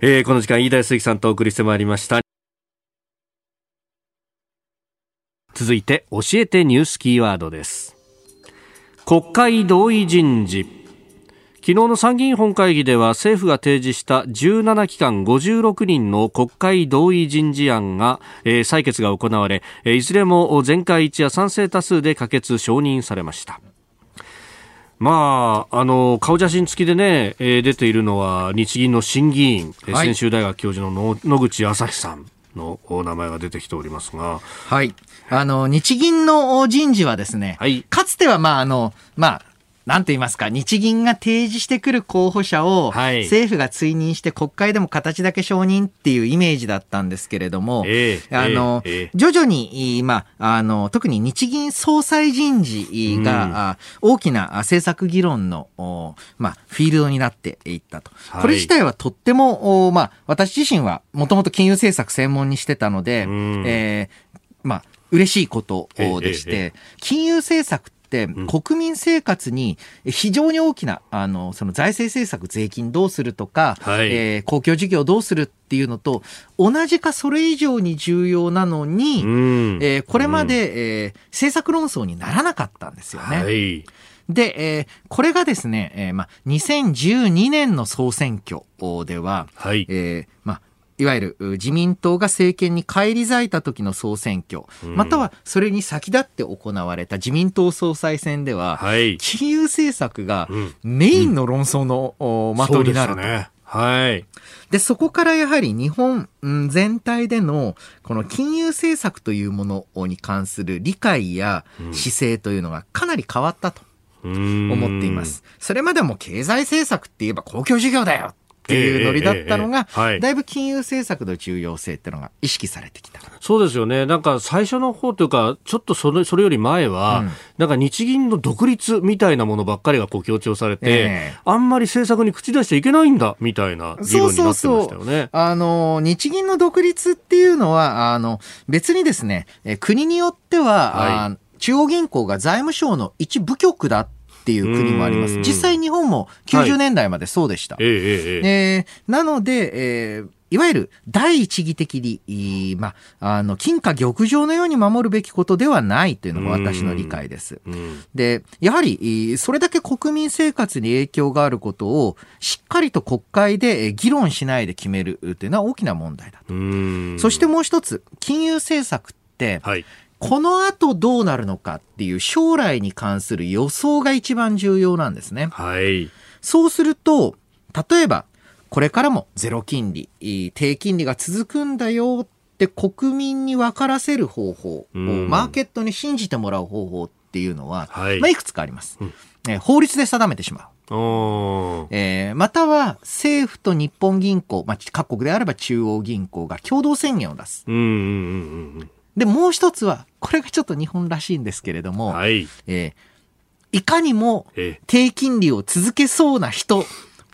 A: えー、この時間飯田康之さんとお送りしてまいりました。続いて教えてニュースキーワードです国会同意人事昨日の参議院本会議では政府が提示した17機関56人の国会同意人事案が、えー、採決が行われいずれも全会一致や賛成多数で可決承認されましたまあ、あの顔写真付きでね、えー、出ているのは日銀の審議員、はい、専修大学教授の野口朝日さんの名前が出てきておりますが。
D: はい。あの、日銀の人事はですね、はい、かつては、まあ、あの、まあ、なんと言いますか、日銀が提示してくる候補者を、政府が追認して国会でも形だけ承認っていうイメージだったんですけれども、えー、あの、えー、徐々に、まあ、あの、特に日銀総裁人事が、うん、大きな政策議論の、まあ、フィールドになっていったと。これ自体はとっても、まあ、私自身はもともと金融政策専門にしてたので、うん、えー、まあ、嬉しいことでして、金融政策って、国民生活に非常に大きな、あの、その財政政策、税金どうするとか、はい、えー、公共事業どうするっていうのと、同じかそれ以上に重要なのに、うん、えー、これまで、えー、政策論争にならなかったんですよね。はい。で、えー、これがですね、えーま、2012年の総選挙では、はい、えー、ま、いわゆる自民党が政権に返り咲いた時の総選挙、またはそれに先立って行われた自民党総裁選では、はい、金融政策がメインの論争の、的になると。ね。
A: はい。
D: で、そこからやはり日本全体でのこの金融政策というものに関する理解や姿勢というのがかなり変わったと思っています。それまでも経済政策って言えば公共事業だよっていうノリだったのが、だいぶ金融政策の重要性っていうのが意識されてきた。
A: そうですよね。なんか最初の方というか、ちょっとそれそれより前は、うん、なんか日銀の独立みたいなものばっかりがこう強調されて、えー、あんまり政策に口出しちゃいけないんだみたいな議論になってましたよね。そうそうそう
D: あの、日銀の独立っていうのは、あの、別にですね、国によっては、はい、中央銀行が財務省の一部局だっていう国もあります。実際日本も90年代までそうでした。はい、えー、えー、なので、えーいわゆる第一義的に、まあ、あの、金貨玉状のように守るべきことではないというのが私の理解です。で、やはり、それだけ国民生活に影響があることをしっかりと国会で議論しないで決めるというのは大きな問題だと。そしてもう一つ、金融政策って、はい、この後どうなるのかっていう将来に関する予想が一番重要なんですね。
A: はい。
D: そうすると、例えば、これからもゼロ金利、低金利が続くんだよって国民に分からせる方法、うん、マーケットに信じてもらう方法っていうのは、はいまあ、いくつかあります。うん、えー、法律で定めてしまう。えー、または政府と日本銀行、まあ、各国であれば中央銀行が共同宣言を出す。うんうんうんうんで、もう一つは、これがちょっと日本らしいんですけれども、はい。えー、いかにも低金利を続けそうな人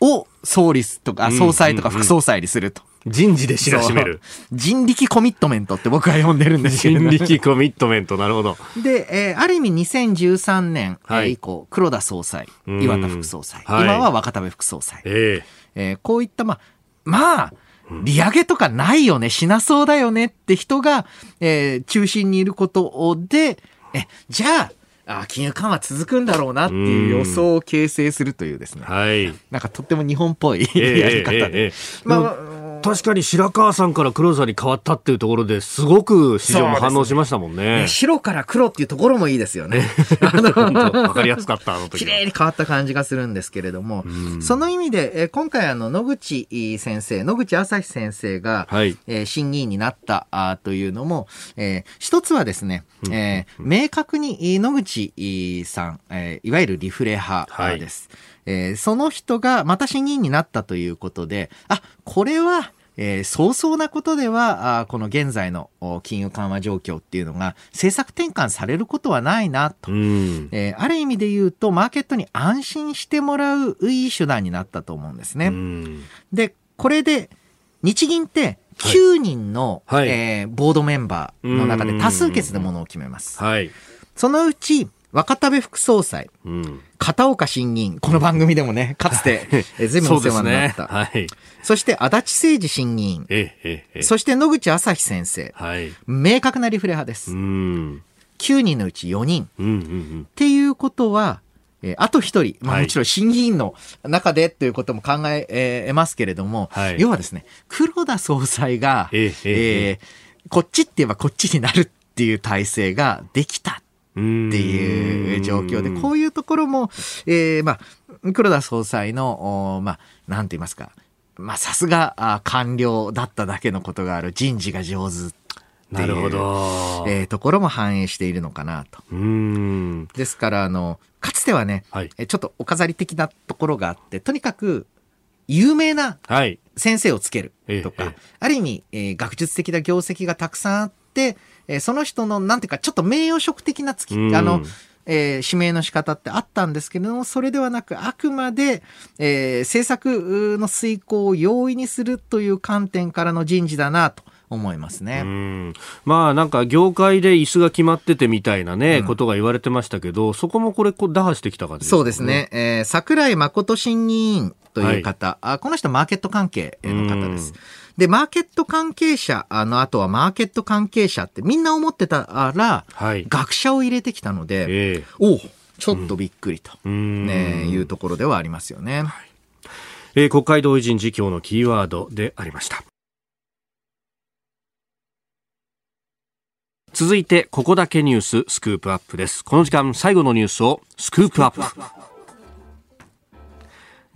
D: を総理とか、総裁とか副総裁にすると。
A: 人事で知らしめる。
D: 人力コミットメントって僕は呼んでるんですけど、
A: 人力コミットメント、なるほど。
D: で、えー、ある意味2013年、はい、以降、黒田総裁、岩田副総裁、はい、今は若田部副総裁。えー、えー、こういった、まあ、まあ、利上げとかないよね、しなそうだよねって人が、えー、中心にいることで、え、じゃあ、あ金融緩和続くんだろうなっていう予想を形成するというですね。はい。なんかとっても日本っぽいやり方で。えーえー、
A: まあ、確かに白川さんから黒さに変わったっていうところですごく市場も反応しましたもんね。
D: ね白から黒っていうところもいいですよね。
A: わかりやすかった、あの
D: 時。綺麗に変わった感じがするんですけれども、その意味で、え今回あの、野口先生、野口朝日先生が、はい、えー、審議員になったあというのも、えー、一つはですね、えー、明確に野口さん、えー、いわゆるリフレ派です。はいえー、その人がまた審議員になったということで、あ、これは、えー、早々なことでは、あこの現在の金融緩和状況っていうのが政策転換されることはないなと。えー、ある意味で言うと、マーケットに安心してもらういい手段になったと思うんですね。で、これで、日銀って9人の、はい、えー、ボードメンバーの中で多数決でものを決めます。はい、そのうち、若田部副総裁、うん、片岡審議員、この番組でもね、かつて、え随分お世話になった。そ、ね。はい、そして、足立誠二審議員、えええ、そして野口朝日先生、はい、明確なリフレ派です。9人のうち4人。うんうんうん、っていうことは、えー、あと一人、まあ、もちろん審議員の中でということも考ええー、ますけれども、はい、要はですね、黒田総裁が、え。えー、こっちって言えばこっちになるっていう体制ができたっていう状況で、こういうところも、えー、まあ、黒田総裁の、まあ、なんて言いますか、まあ、さすが官僚だっただけのことがある人事が上手なるほど。えー、ところも反映しているのかなと。うん。ですから、あの、かつてはね、はい、ちょっとお飾り的なところがあって、とにかく、有名な先生をつけるとか、はい、ある意味、えー、学術的な業績がたくさんあって、えー、その人の、なんていうか、ちょっと名誉職的なつき、あの、えー、指名の仕方ってあったんですけれども、それではなく、あくまで、えー、政策の遂行を容易にするという観点からの人事だなと。思いますね。
A: まあなんか業界で椅子が決まっててみたいなね、うん、ことが言われてましたけど、そこもこれ打破してきた感じ
D: ね。そうですね。えー、桜井誠審議員という方、はい、あこの人マーケット関係の方です。で、マーケット関係者、あの、あとはマーケット関係者ってみんな思ってたら、はい、学者を入れてきたので、えー、おちょっとびっくりと、うん、ね、いうところではありますよね。はい、
A: えー、国会同意人事業のキーワードでありました。続いて、ここだけニューススクープアップです。この時間、最後のニュースをスクープアップ。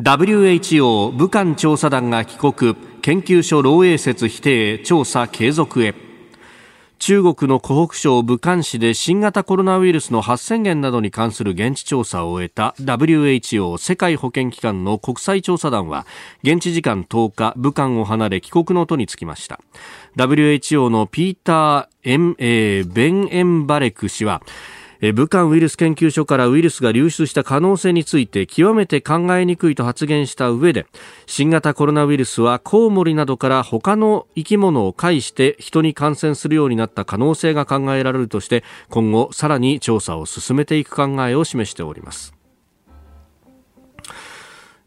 A: WHO 武漢調査団が帰国。研究所漏洩説否定調査継続へ。中国の湖北省武漢市で新型コロナウイルスの発生源などに関する現地調査を終えた WHO 世界保健機関の国際調査団は現地時間10日武漢を離れ帰国の途に就きました。WHO のピーター・エン、えー、ベンエンバレク氏は武漢ウイルス研究所からウイルスが流出した可能性について極めて考えにくいと発言した上で新型コロナウイルスはコウモリなどから他の生き物を介して人に感染するようになった可能性が考えられるとして今後さらに調査を進めていく考えを示しております。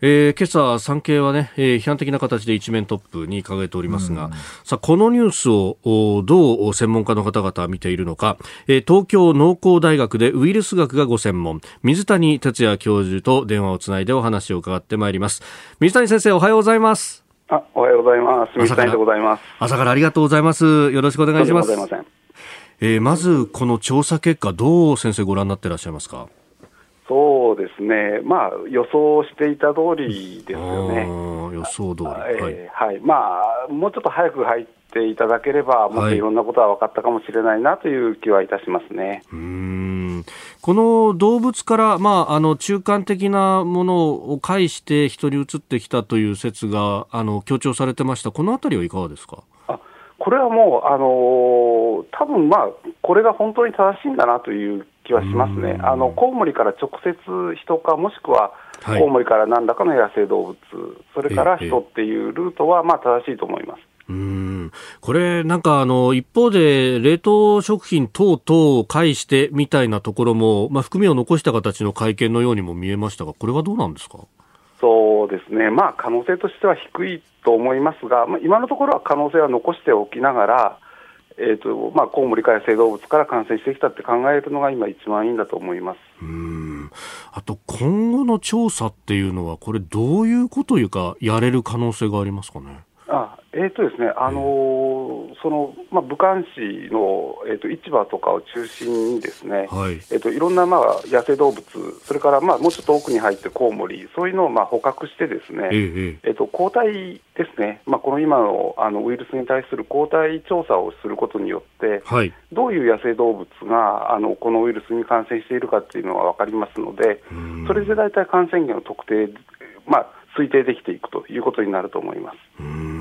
A: えー、今朝、産経はね、えー、批判的な形で一面トップに掲げておりますが、うん、さあ、このニュースをどう専門家の方々は見ているのか、えー、東京農工大学でウイルス学がご専門、水谷哲也教授と電話をつないでお話を伺ってまいります。水谷先生、おはようございます。
F: あ、おはようございます。水谷でございます。
A: 朝からありがとうございます。よろしくお願いします。まえー、まず、この調査結果、どう先生ご覧になっていらっしゃいますか？
F: そうですね、まあ、予想していた通りですよね。
A: 予想通り、
F: えー、はい、まあ、もうちょっと早く入っていただければ、もっといろんなことは分かったかもしれないなという気はいたしますね。
A: うん。この動物から、まあ、あの中間的なものを介して人に移ってきたという説があの強調されてました、このあたりはいかがですか？
F: あこれはもう、あのー、多分まあこれが本当に正しいんだなという気はしますね、あのコウモリから直接人か、もしくはコウモリから何らかの野生動物、それから人っていうルートはまあ正しいと思います。
A: うん。これ、なんかあの一方で冷凍食品等々を介してみたいなところも、まあ、含みを残した形の会見のようにも見えましたが、これはどうなんですか？
F: そうですね、まあ、可能性としては低いと思いますが、まあ、今のところは可能性は残しておきながら、えーとまあ、コウモリから生動物から感染してきたって考えるのが今、一番いいんだと思います
A: うんあと、今後の調査っていうのは、これ、どういうこというか、やれる可能性がありますかね？
F: あえーとですねあのー、そのまあ、武漢市の、えーと、市場とかを中心に、ですね、はい。えーと、いろんな、まあ、野生動物、それから、まあ、もうちょっと奥に入ってコウモリ、そういうのを、まあ、捕獲して、ですね、えー、えーと抗体ですね、まあ、この今のあのウイルスに対する抗体調査をすることによって、はい、どういう野生動物があのこのウイルスに感染しているかっていうのが分かりますので、それで大体感染源を特定、まあ、推定できていくということになると思います。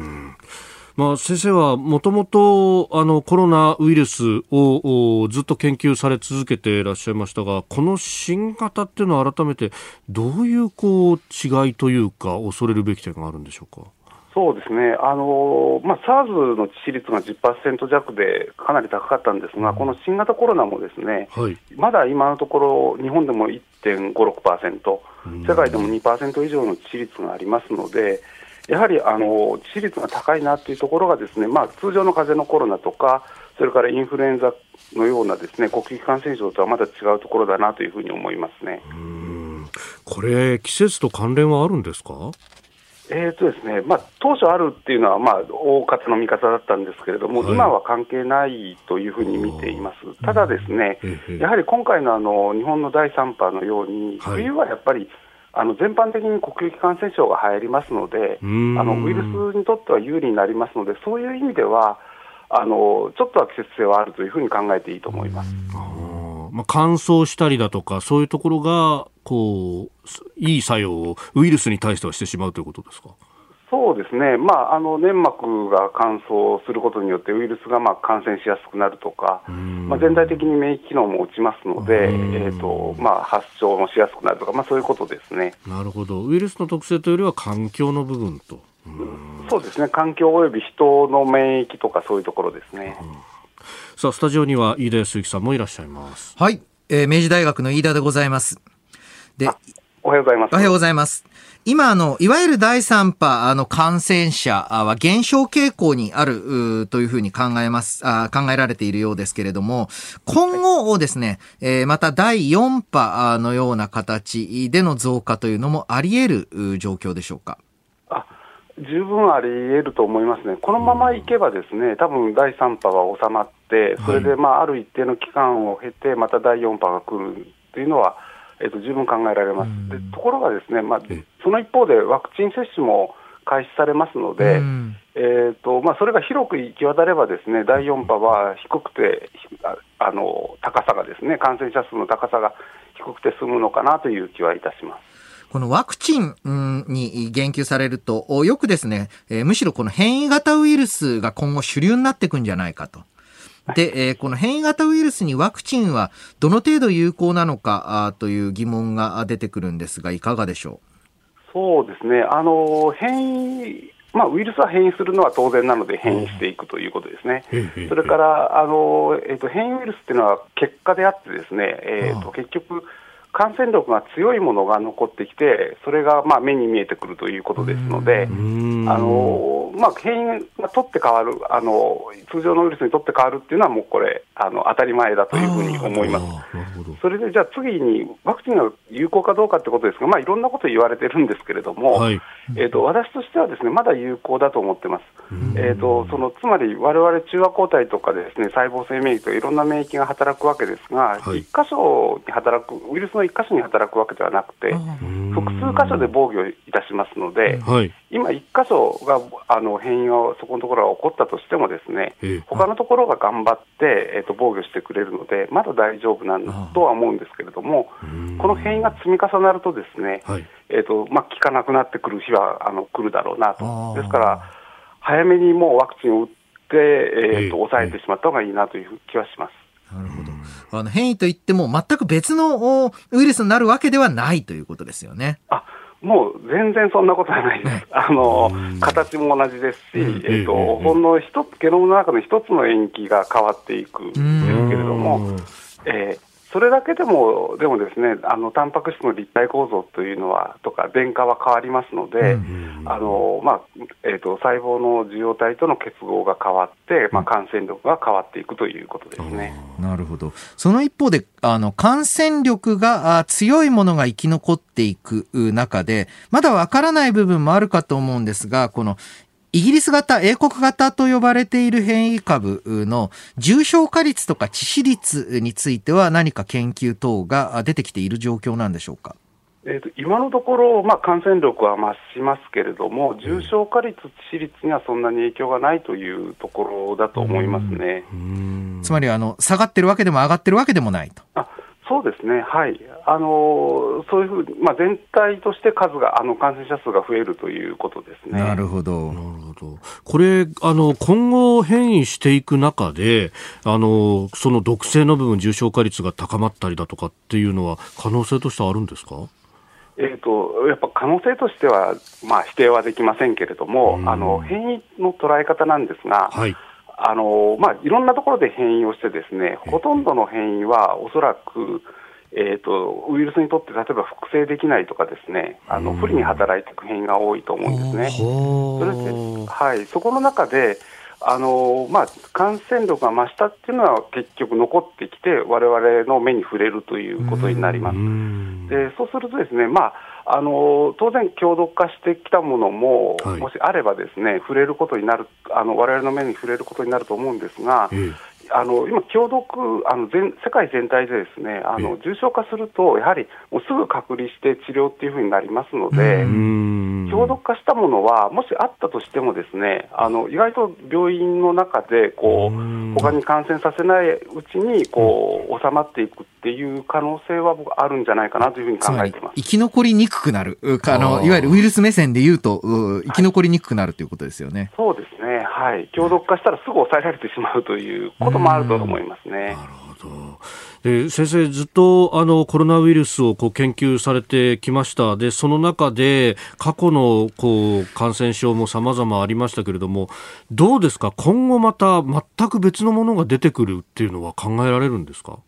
A: まあ、先生はもともとあのコロナウイルスをずっと研究され続けていらっしゃいましたがこの新型っていうのは改めてどういうこう違いというか恐れるべき点があるんでしょうか？
F: そうですね、あのまあ、SARS の致死率が10%弱でかなり高かったんですが、この新型コロナもですね、はい、まだ今のところ、日本でも1.56%、世界でも2%以上の致死率がありますので、やはりあの致死率が高いなというところが、ですね、まあ、通常の風邪のコロナとか、それからインフルエンザのようなですね呼吸器感染症とはまだ違うところだなというふうに思いますね。
A: これ、季節と関連はあるんですか？
F: えーとですねまあ、当初あるっていうのは、まあ、大方の見方だったんですけれども、はい、今は関係ないというふうに見ています、ただ、ですね、やはり今回のあの日本の第3波のように、冬はやっぱり、あの全般的に呼吸器感染症が流行りますので、あのウイルスにとっては有利になりますので、そういう意味では、あのちょっとは季節性はあるというふうに考えていいと思います。
A: まあ、乾燥したりだとか、そういうところがこういい作用をウイルスに対してはしてしまうということですか？
F: そうですね、まあ、あの粘膜が乾燥することによって、ウイルスがまあ感染しやすくなるとか、まあ、全体的に免疫機能も落ちますので、えーとまあ、発症もしやすくなるとか、まあ、そういうことですね
A: なるほど、ウイルスの特性というよりは環境の部分と。
F: そうですね、環境および人の免疫とか、そういうところですね。
A: さあ、スタジオには飯田康之さんもいらっしゃいます。
D: はい、えー、明治大学の飯田でございます。
F: で、おはようございます。
D: おはようございます。今、あの、いわゆる第3波、あの、感染者は減少傾向にあるというふうに考えます、あ考えられているようですけれども、今後ですね、また第4波のような形での増加というのもあり得る状況でしょうか？
F: あ十分あり得ると思いますね、このままいけば、ですね多分第3波は収まって、それでまあある一定の期間を経て、また第4波が来るというのは、えー、と十分考えられます。でところがですね、まあ、その一方でワクチン接種も開始されますので、えーとまあ、それが広く行き渡れば、ですね第4波は低くてあの、高さがですね、感染者数の高さが低くて済むのかなという気はいたします。
D: このワクチンに言及されると、よくですね、えー、むしろこの変異型ウイルスが今後主流になっていくんじゃないかと。で、えー、この変異型ウイルスにワクチンはどの程度有効なのかあという疑問が出てくるんですが、いかがでしょ
F: う？そうですね、あの変異、まあ、ウイルスは変異するのは当然なので変異していくということですね。それからあの、えーと、変異ウイルスっていうのは結果であってですね、えーと結局、感染力が強いものが残ってきて、それがまあ目に見えてくるということですので、あのまあ、変異が取って変わるあの、通常のウイルスにとって変わるっていうのは、もうこれあの、当たり前だというふうに思います。それでじゃあ次に、ワクチンが有効かどうかってことですが、まあ、いろんなこと言われてるんですけれども、はい、えーと、私としてはですねまだ有効だと思ってます。えーと、そのつまり、われわれ中和抗体とかですね細胞性免疫とかいろんな免疫が働くわけですが、はい、1箇所に働く、ウイルスの1箇所に働くわけではなくて、複数箇所で防御いたしますので、はい、今、1箇所があの変異がそこのところが起こったとしても、ですね他のところが頑張って、えーと、防御してくれるので、まだ大丈夫なんとは思うんですけれども、この変異が積み重なると、ですね、はい、えーとまあ、効かなくなってくる日はあの来るだろうなと。ですから早めにもうワクチンを打って、えーと、抑えてしまった方がいいなという気はします。
D: なるほど。あの変異といっても、全く別のウイルスになるわけではないということですよね。
F: あもう全然そんなことはないです。あの、形も同じですし、えっ、ー、と、ほんの一つ、ゲノムの中の一つの塩基が変わっていくんですけれども、えー、それだけでも、でもですね、あのタンパク質の立体構造というのは、とか、電荷は変わりますので、あのまあえーと、細胞の受容体との結合が変わって、まあ、感染力が変わっていくということですね。
D: なるほど。その一方で、あの感染力が強いものが生き残っていく中で、まだわからない部分もあるかと思うんですが、このイギリス型、英国型と呼ばれている変異株の重症化率とか致死率については何か研究等が出てきている状況なんでしょうか？
F: えーと、今のところ、まあ、感染力は増しますけれども、重症化率、致死率にはそんなに影響がないというところだと思いますね
D: つまりあの、下がってるわけでも上がってるわけでもないと。
F: あそうですね、はい、あのそういうふうに、まあ、全体として数が、あの感染者数が増えるということですね。
D: なるほど。
A: なるほど。これ、あの、今後変異していく中で、あの、その毒性の部分、重症化率が高まったりだとかっていうのは、可能性としてはあるんですか？
F: えーと、やっぱ可能性としては、まあ、否定はできませんけれども、あの変異の捉え方なんですが、はいあのまあ、いろんなところで変異をして、ですねほとんどの変異はおそらく、えーと、ウイルスにとって例えば複製できないとか、ですねあの不利に働いていく変異が多いと思うんですね。それではい、そこの中であのまあ、感染力が増したっていうのは結局残ってきて、われわれの目に触れるということになります。でそうするとですね、まあ、あの当然、強毒化してきたものも、はい、もしあればですね触れることになる、われわれの目に触れることになると思うんですが、えあの今、強毒あの全、世界全体でですねあの重症化すると、やはりもうすぐ隔離して治療っていうふうになりますので、強毒化したものは、もしあったとしても、ですねあの意外と病院の中でこう他に感染させないうちにこう収まっていくっていう可能性は僕、あるんじゃないかなというふうに考えてます。
D: 生き残りにくくなるあの、いわゆるウイルス目線でいうと、生き残りにくくなるということですよね。
F: はい、そうですね、はい、強毒化したらすぐ抑えられてしまうということもあると思いますね。なるほど。
A: で先生、ずっとあのコロナウイルスをこう研究されてきました。でその中で過去のこう感染症もさまざまありましたけれどもどうですか、今後また全く別のものが出てくるっていうのは考えられるんですか？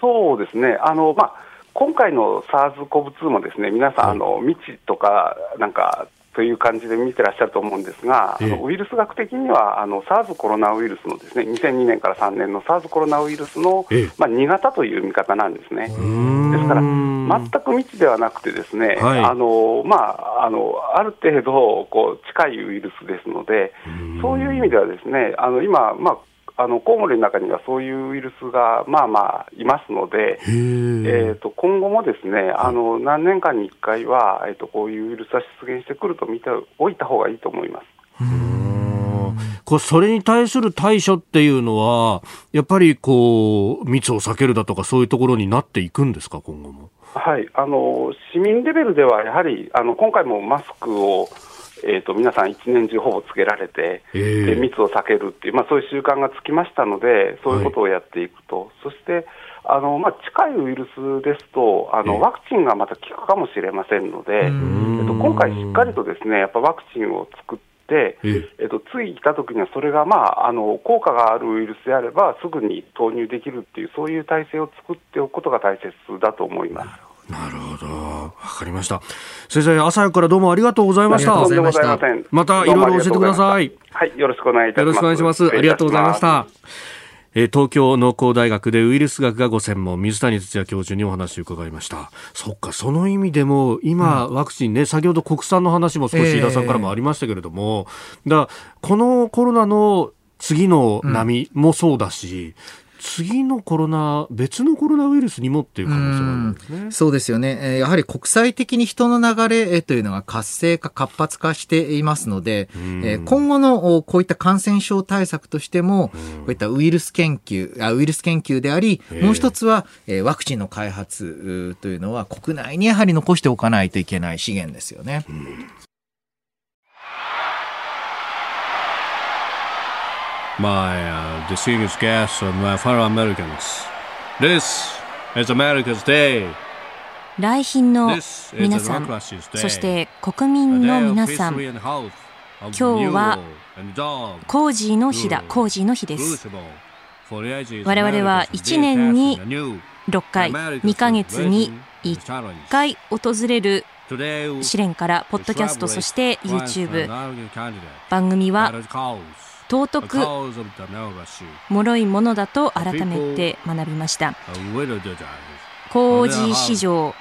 F: そうですね。あの、まあ、今回の SARS-CoV-2 もですね皆さん、あの未知とかなんかという感じで見てらっしゃると思うんですが、ええ、ウイルス学的にはあの SARS コロナウイルスのですね2002年から3年の SARS コロナウイルスの、え、まあ、2型という見方なんですね。ですから、全く未知ではなくて、ですね、はい、あのまあ、あのある程度こう近いウイルスですので、そういう意味ではですねあの今、まああのコウモリの中にはそういうウイルスがまあまあいますので、えー、と今後もですねあの何年間に1回は、えー、とこういうウイルスは出現してくると見ておいた方がいいと思います。
A: こそれに対する対処っていうのは、やっぱりこう密を避けるだとか、そういうところになっていくんですか、今後も？
F: はいあの市民レベルでは、やはりあの今回もマスクをえーと、皆さん、一年中ほぼつけられて、えー、密を避けるっていう、まあ、そういう習慣がつきましたので、そういうことをやっていくと、はい、そしてあの、まあ、近いウイルスですとあの、ワクチンがまた効くかもしれませんので、えっと、今回、しっかりとですねやっぱワクチンを作って、えっと、つい来たときには、それが、まあ、あの効果があるウイルスであれば、すぐに投入できるっていう、そういう体制を作っておくことが大切だと思います。
A: なるほど。わかりました。先生、朝からどうもありがとうございました。
F: ません。
A: またいろいろ教えてください。
F: はい、よろしくお願いいたします。よろしくお願いします。
A: ありがとうございました。え東京農工大学でウイルス学がご専門、水谷哲也教授にお話を伺いました。そっか、その意味でも、今、ワクチンね、先ほど国産の話も少し井田さんからもありましたけれども、えー、だこのコロナの次の波もそうだし、次のコロナ、別のコロナウイルスにもっていう可能性があるんですね。
D: そうですよね。やはり国際的に人の流れというのが活性化、活発化していますので、今後のこういった感染症対策としても、こういったウイルス研究、ウイルス研究であり、もう一つはワクチンの開発というのは国内にやはり残しておかないといけない資源ですよね。
A: My uh, distinguished guests and my fellow Americans. This is America's Day.
C: 来賓の皆さん、そして国民の皆さん、今日はコージーの日だ、コージーの日です。我々は1年に6回、2ヶ月に1回訪れる試練から、ポッドキャスト、そして YouTube、番組は尊く脆いものだと改めて学びました。工事市場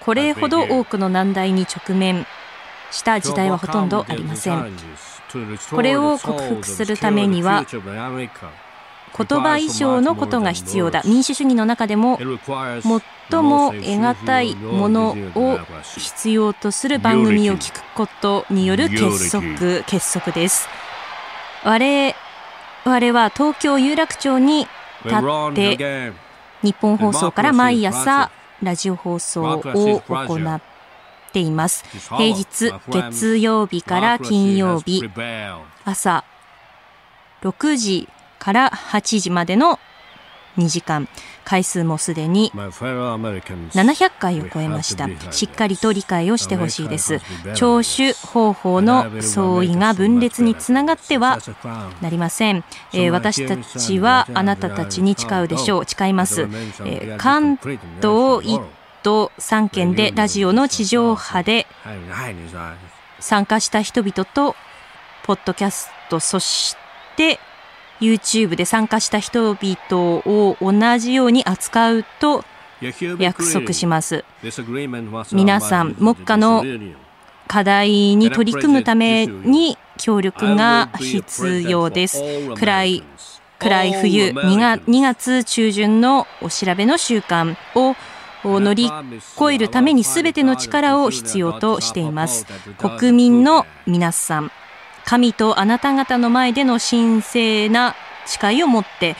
C: これほど多くの難題に直面。した時代はほとんどありません。これを克服するためには言葉以上のことが必要だ。民主主義の中でも最も得難いものを必要とする番組を聞くことによる結束結束です。我々は東京有楽町に立って日本放送から毎朝ラジオ放送を行っています。平日月曜日から金曜日朝6時から8時までの2時間。回数もすでに700回を超えました。しっかりと理解をしてほしいです。聴取方法の相違が分裂につながってはなりません、えー、私たちはあなたたちに誓うでしょう。誓います、えー、関東1都3県でラジオの地上波で参加した人々とポッドキャストそして YouTube で参加した人々を同じように扱うと約束します。皆さん、目下の課題に取り組むために協力が必要です。暗い暗い冬 2, 月2月中旬のお調べの習慣を乗り越えるために全ての力を必要としています。国民の皆さん、神とあなた方の前での神聖な誓いを持って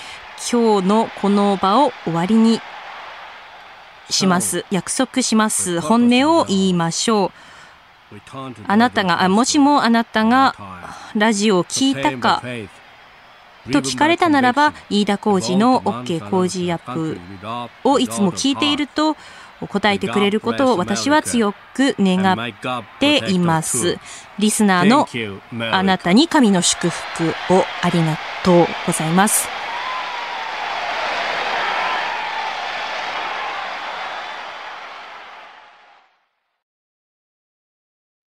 C: 今日のこの場を終わりにします。約束します。本音を言いましょう。あなたがもしもあなたがラジオを聞いたかと聞かれたならば飯田浩二の OK 工事アップをいつも聞いていると答えてくれることを私は強く願っています。リスナーのあなたに神の祝福をありがとうございます。